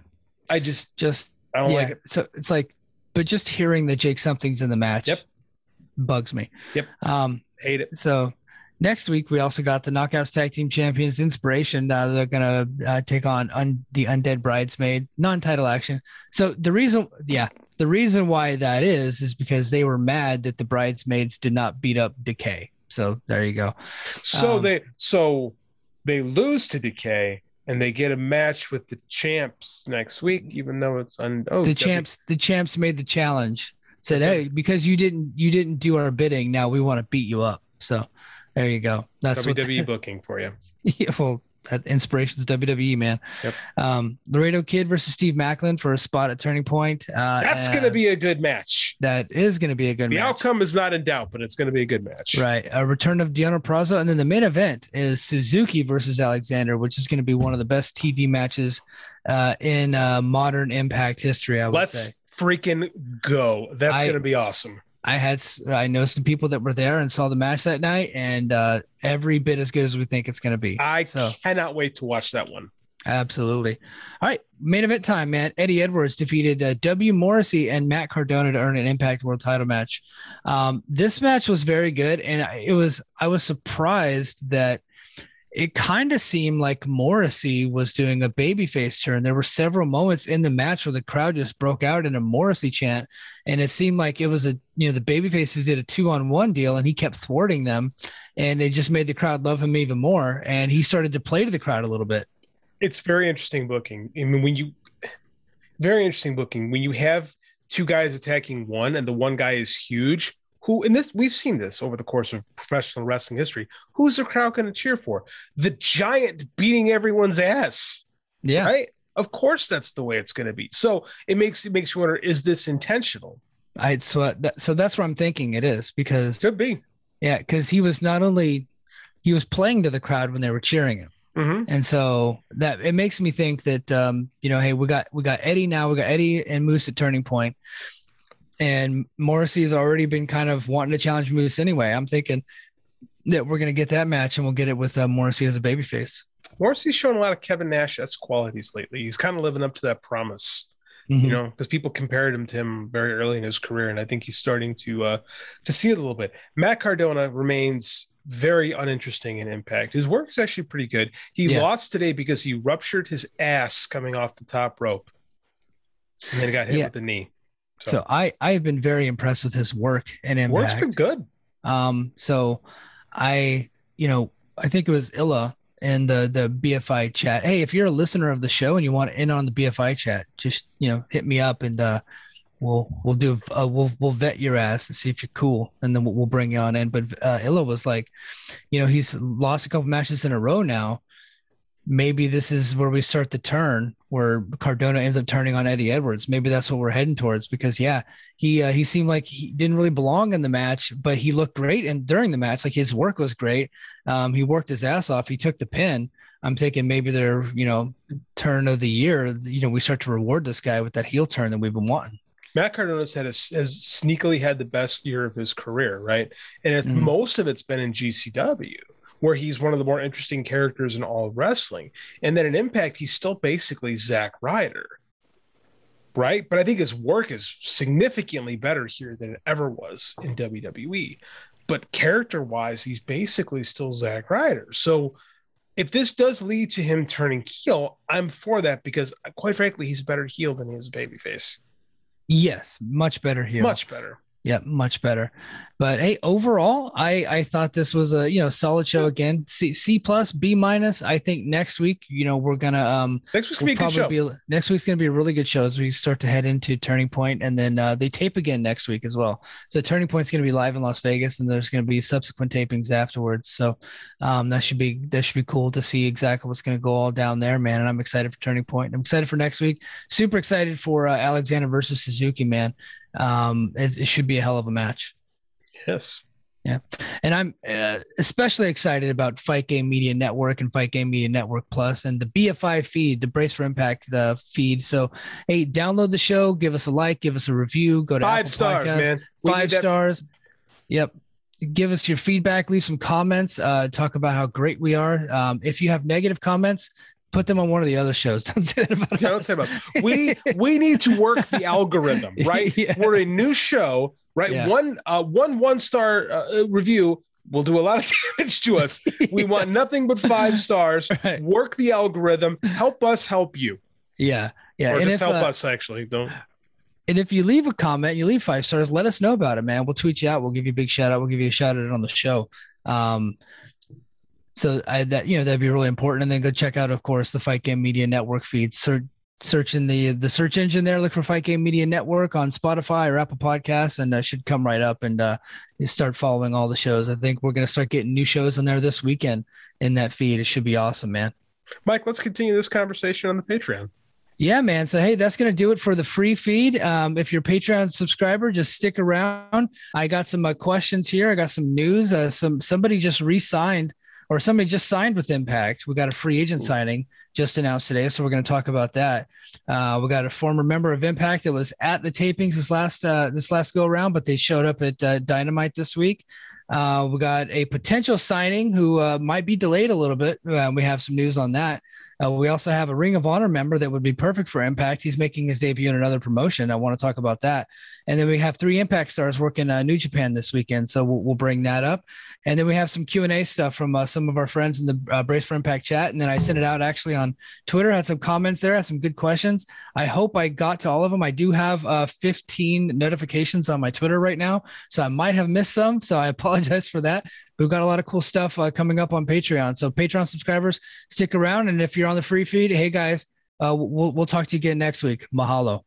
I just Just I don't yeah. like it. So it's like, but just hearing that Jake something's in the match. Yep. Bugs me. Yep. Um. Hate it. So next week we also got the Knockouts Tag Team Champions Inspiration. Uh, they're gonna uh, take on un- the Undead Bridesmaid non-title action. So the reason, yeah, the reason why that is is because they were mad that the Bridesmaids did not beat up Decay. So there you go. So Um, they so they lose to Decay and they get a match with the champs next week, even though it's on oh the W- champs, the champs made the challenge. Said, Okay. hey, because you didn't, you didn't do our bidding. Now we want to beat you up. So there you go. That's what WWE booking for you. yeah, well, that inspiration's WWE, man. Yep. Um, Laredo Kid versus Steve Maclin for a spot at Turning Point. Uh, That's going to be a good match. that is going to be a good The match. outcome is not in doubt, but it's going to be a good match. Right. A return of Deonna Purrazzo. And then the main event is Suzuki versus Alexander, which is going to be one of the best TV matches uh, in uh, modern Impact history, I would Let's say. freaking go. That's going to be awesome. I had I know some people that were there and saw the match that night, and uh, every bit as good as we think it's going to be. I so cannot wait to watch that one. absolutely. All right, main event time, man. Eddie Edwards defeated uh, W. Morrissey and Matt Cardona to earn an Impact World Title match. Um, this match was very good, and I- it was I was surprised that it kind of seemed like Morrissey was doing a babyface turn. There were several moments in the match where the crowd just broke out in a Morrissey chant, and it seemed like it was a you know the babyfaces did a two on one deal, and he kept thwarting them, and it just made the crowd love him even more. And he started to play to the crowd a little bit. It's very interesting booking. I mean, when you very interesting booking when you have two guys attacking one, and the one guy is huge. Who in this we've seen this over the course of professional wrestling history. Who's the crowd going to cheer for? The giant beating everyone's ass. Yeah, right? Of course, that's the way it's going to be. So it makes it makes you wonder: Is this intentional? I so that, so that's what I'm thinking it is because Could be. yeah, because he was not only he was playing to the crowd when they were cheering him. hmm And so that it makes me think that um, you know, hey, we got we got Eddie now, we got Eddie and Moose at Turning Point, and Morrissey's already been kind of wanting to challenge Moose anyway. I'm thinking that we're gonna get that match and we'll get it with uh, Morrissey as a babyface. Morrissey's shown a lot of Kevin Nash s qualities lately. He's kind of living up to that promise, Mhm. you know, because people compared him to him very early in his career, and I think he's starting to uh, to see it a little bit. Matt Cardona remains very uninteresting in Impact. His work is actually pretty good. He Yeah. lost today because he ruptured his ass coming off the top rope, and then got hit Yeah. with the knee. So I I have been very impressed with his work and in work's impact. been good. Um, so I, you know, I think it was Illa in the the BFI chat. Hey, if you're a listener of the show and you want in on the BFI chat, just you know, hit me up and uh we'll we'll do uh, we'll we'll vet your ass and see if you're cool, and then we'll, we'll bring you on in. But uh, Illa was like, you know, he's lost a couple matches in a row now. Maybe this is where we start the turn, where Cardona ends up turning on Eddie Edwards. Maybe that's what we're heading towards. Because yeah, he uh, he seemed like he didn't really belong in the match, but he looked great and during the match, like his work was great. Um, he worked his ass off. He took the pin. I'm thinking maybe their you know turn of the year. You know, we start to reward this guy with that heel turn that we've been wanting. Matt Cardona's had a, has sneakily had the best year of his career, right? And it's Mhm. most of it's been in GCW, where he's one of the more interesting characters in all of wrestling. And then in Impact, he's still basically Zack Ryder, right? But I think his work is significantly better here than it ever was in WWE. But character wise, he's basically still Zack Ryder. So if this does lead to him turning heel, I'm for that because, quite frankly, he's a better heel than he is babyface. Yes, much better here. Much better. Yeah, much better. But hey, overall, I I thought this was a you know solid show again. C C plus B minus. I think next week, you know, we're gonna um Next week's gonna we'll be a good show. be next week's gonna be a really good show as we start to head into Turning Point, and then uh, they tape again next week as well. So Turning Point's gonna be live in Las Vegas, and there's gonna be subsequent tapings afterwards. So um, that should be that should be cool to see exactly what's gonna go all down there, man. And I'm excited for Turning Point. I'm excited for next week. Super excited for uh, Alexander versus Suzuki, man. Um, it, it should be a hell of a match. Yes. Yeah. And I'm uh, especially excited about Fight Game Media Network and Fight Game Media Network Plus and the BFI feed, the Brace for Impact uh, feed. So, hey, download the show, give us a like, give us a review, go to Five Apple stars, Podcasts, man. We Five stars. Yep. Give us your feedback, leave some comments, uh, talk about how great we are. Um, if you have negative comments, put them on one of the other shows. Don't say that about Don't us. say about we we need to work the algorithm, right? Yeah. We're a new show, right? Yeah. One uh, one one star uh, review will do a lot of damage to us. We want nothing but five stars. Right. Work the algorithm. Help us help you, Yeah. Yeah. or And just if, help uh, us. Actually, don't. And if you leave a comment, you leave five stars, let us know about it, man. We'll tweet you out. We'll give you a big shout out. We'll give you a shout out on the show. Um, so I, that you know that'd be really important. And then go check out, of course, the Fight Game Media Network feed. Search search in the the search engine there. Look for Fight Game Media Network on Spotify or Apple Podcasts, and uh, should come right up. And uh, you start following all the shows. I think we're gonna start getting new shows on there this weekend in that feed. It should be awesome, man. Mike, let's continue this conversation on the Patreon. Yeah, man. So hey, that's gonna do it for the free feed. Um, if you're a Patreon subscriber, just stick around. I got some uh, questions here. I got some news. Uh, some somebody just re-signed, or somebody just signed with Impact. We got a free agent signing just announced today, so we're gonna talk about that. Uh, we got a former member of Impact that was at the tapings this last uh, this last go around, but they showed up at uh, Dynamite this week. Uh, we got a potential signing who uh, might be delayed a little bit. Uh, we have some news on that. Uh, we also have a Ring of Honor member that would be perfect for Impact. He's making his debut in another promotion. I want to talk about that. And then we have three Impact stars working uh, New Japan this weekend, so we'll, we'll bring that up. And then we have some Q and A stuff from uh, some of our friends in the uh, Brace for Impact chat. And then I sent it out actually on Twitter. Had some comments there, had some good questions. I hope I got to all of them. I do have uh, 15 notifications on my Twitter right now, so I might have missed some. So I apologize for that. We've got a lot of cool stuff uh, coming up on Patreon. So Patreon subscribers, stick around. And if you're on the free feed, hey guys, uh, we'll we'll talk to you again next week. Mahalo.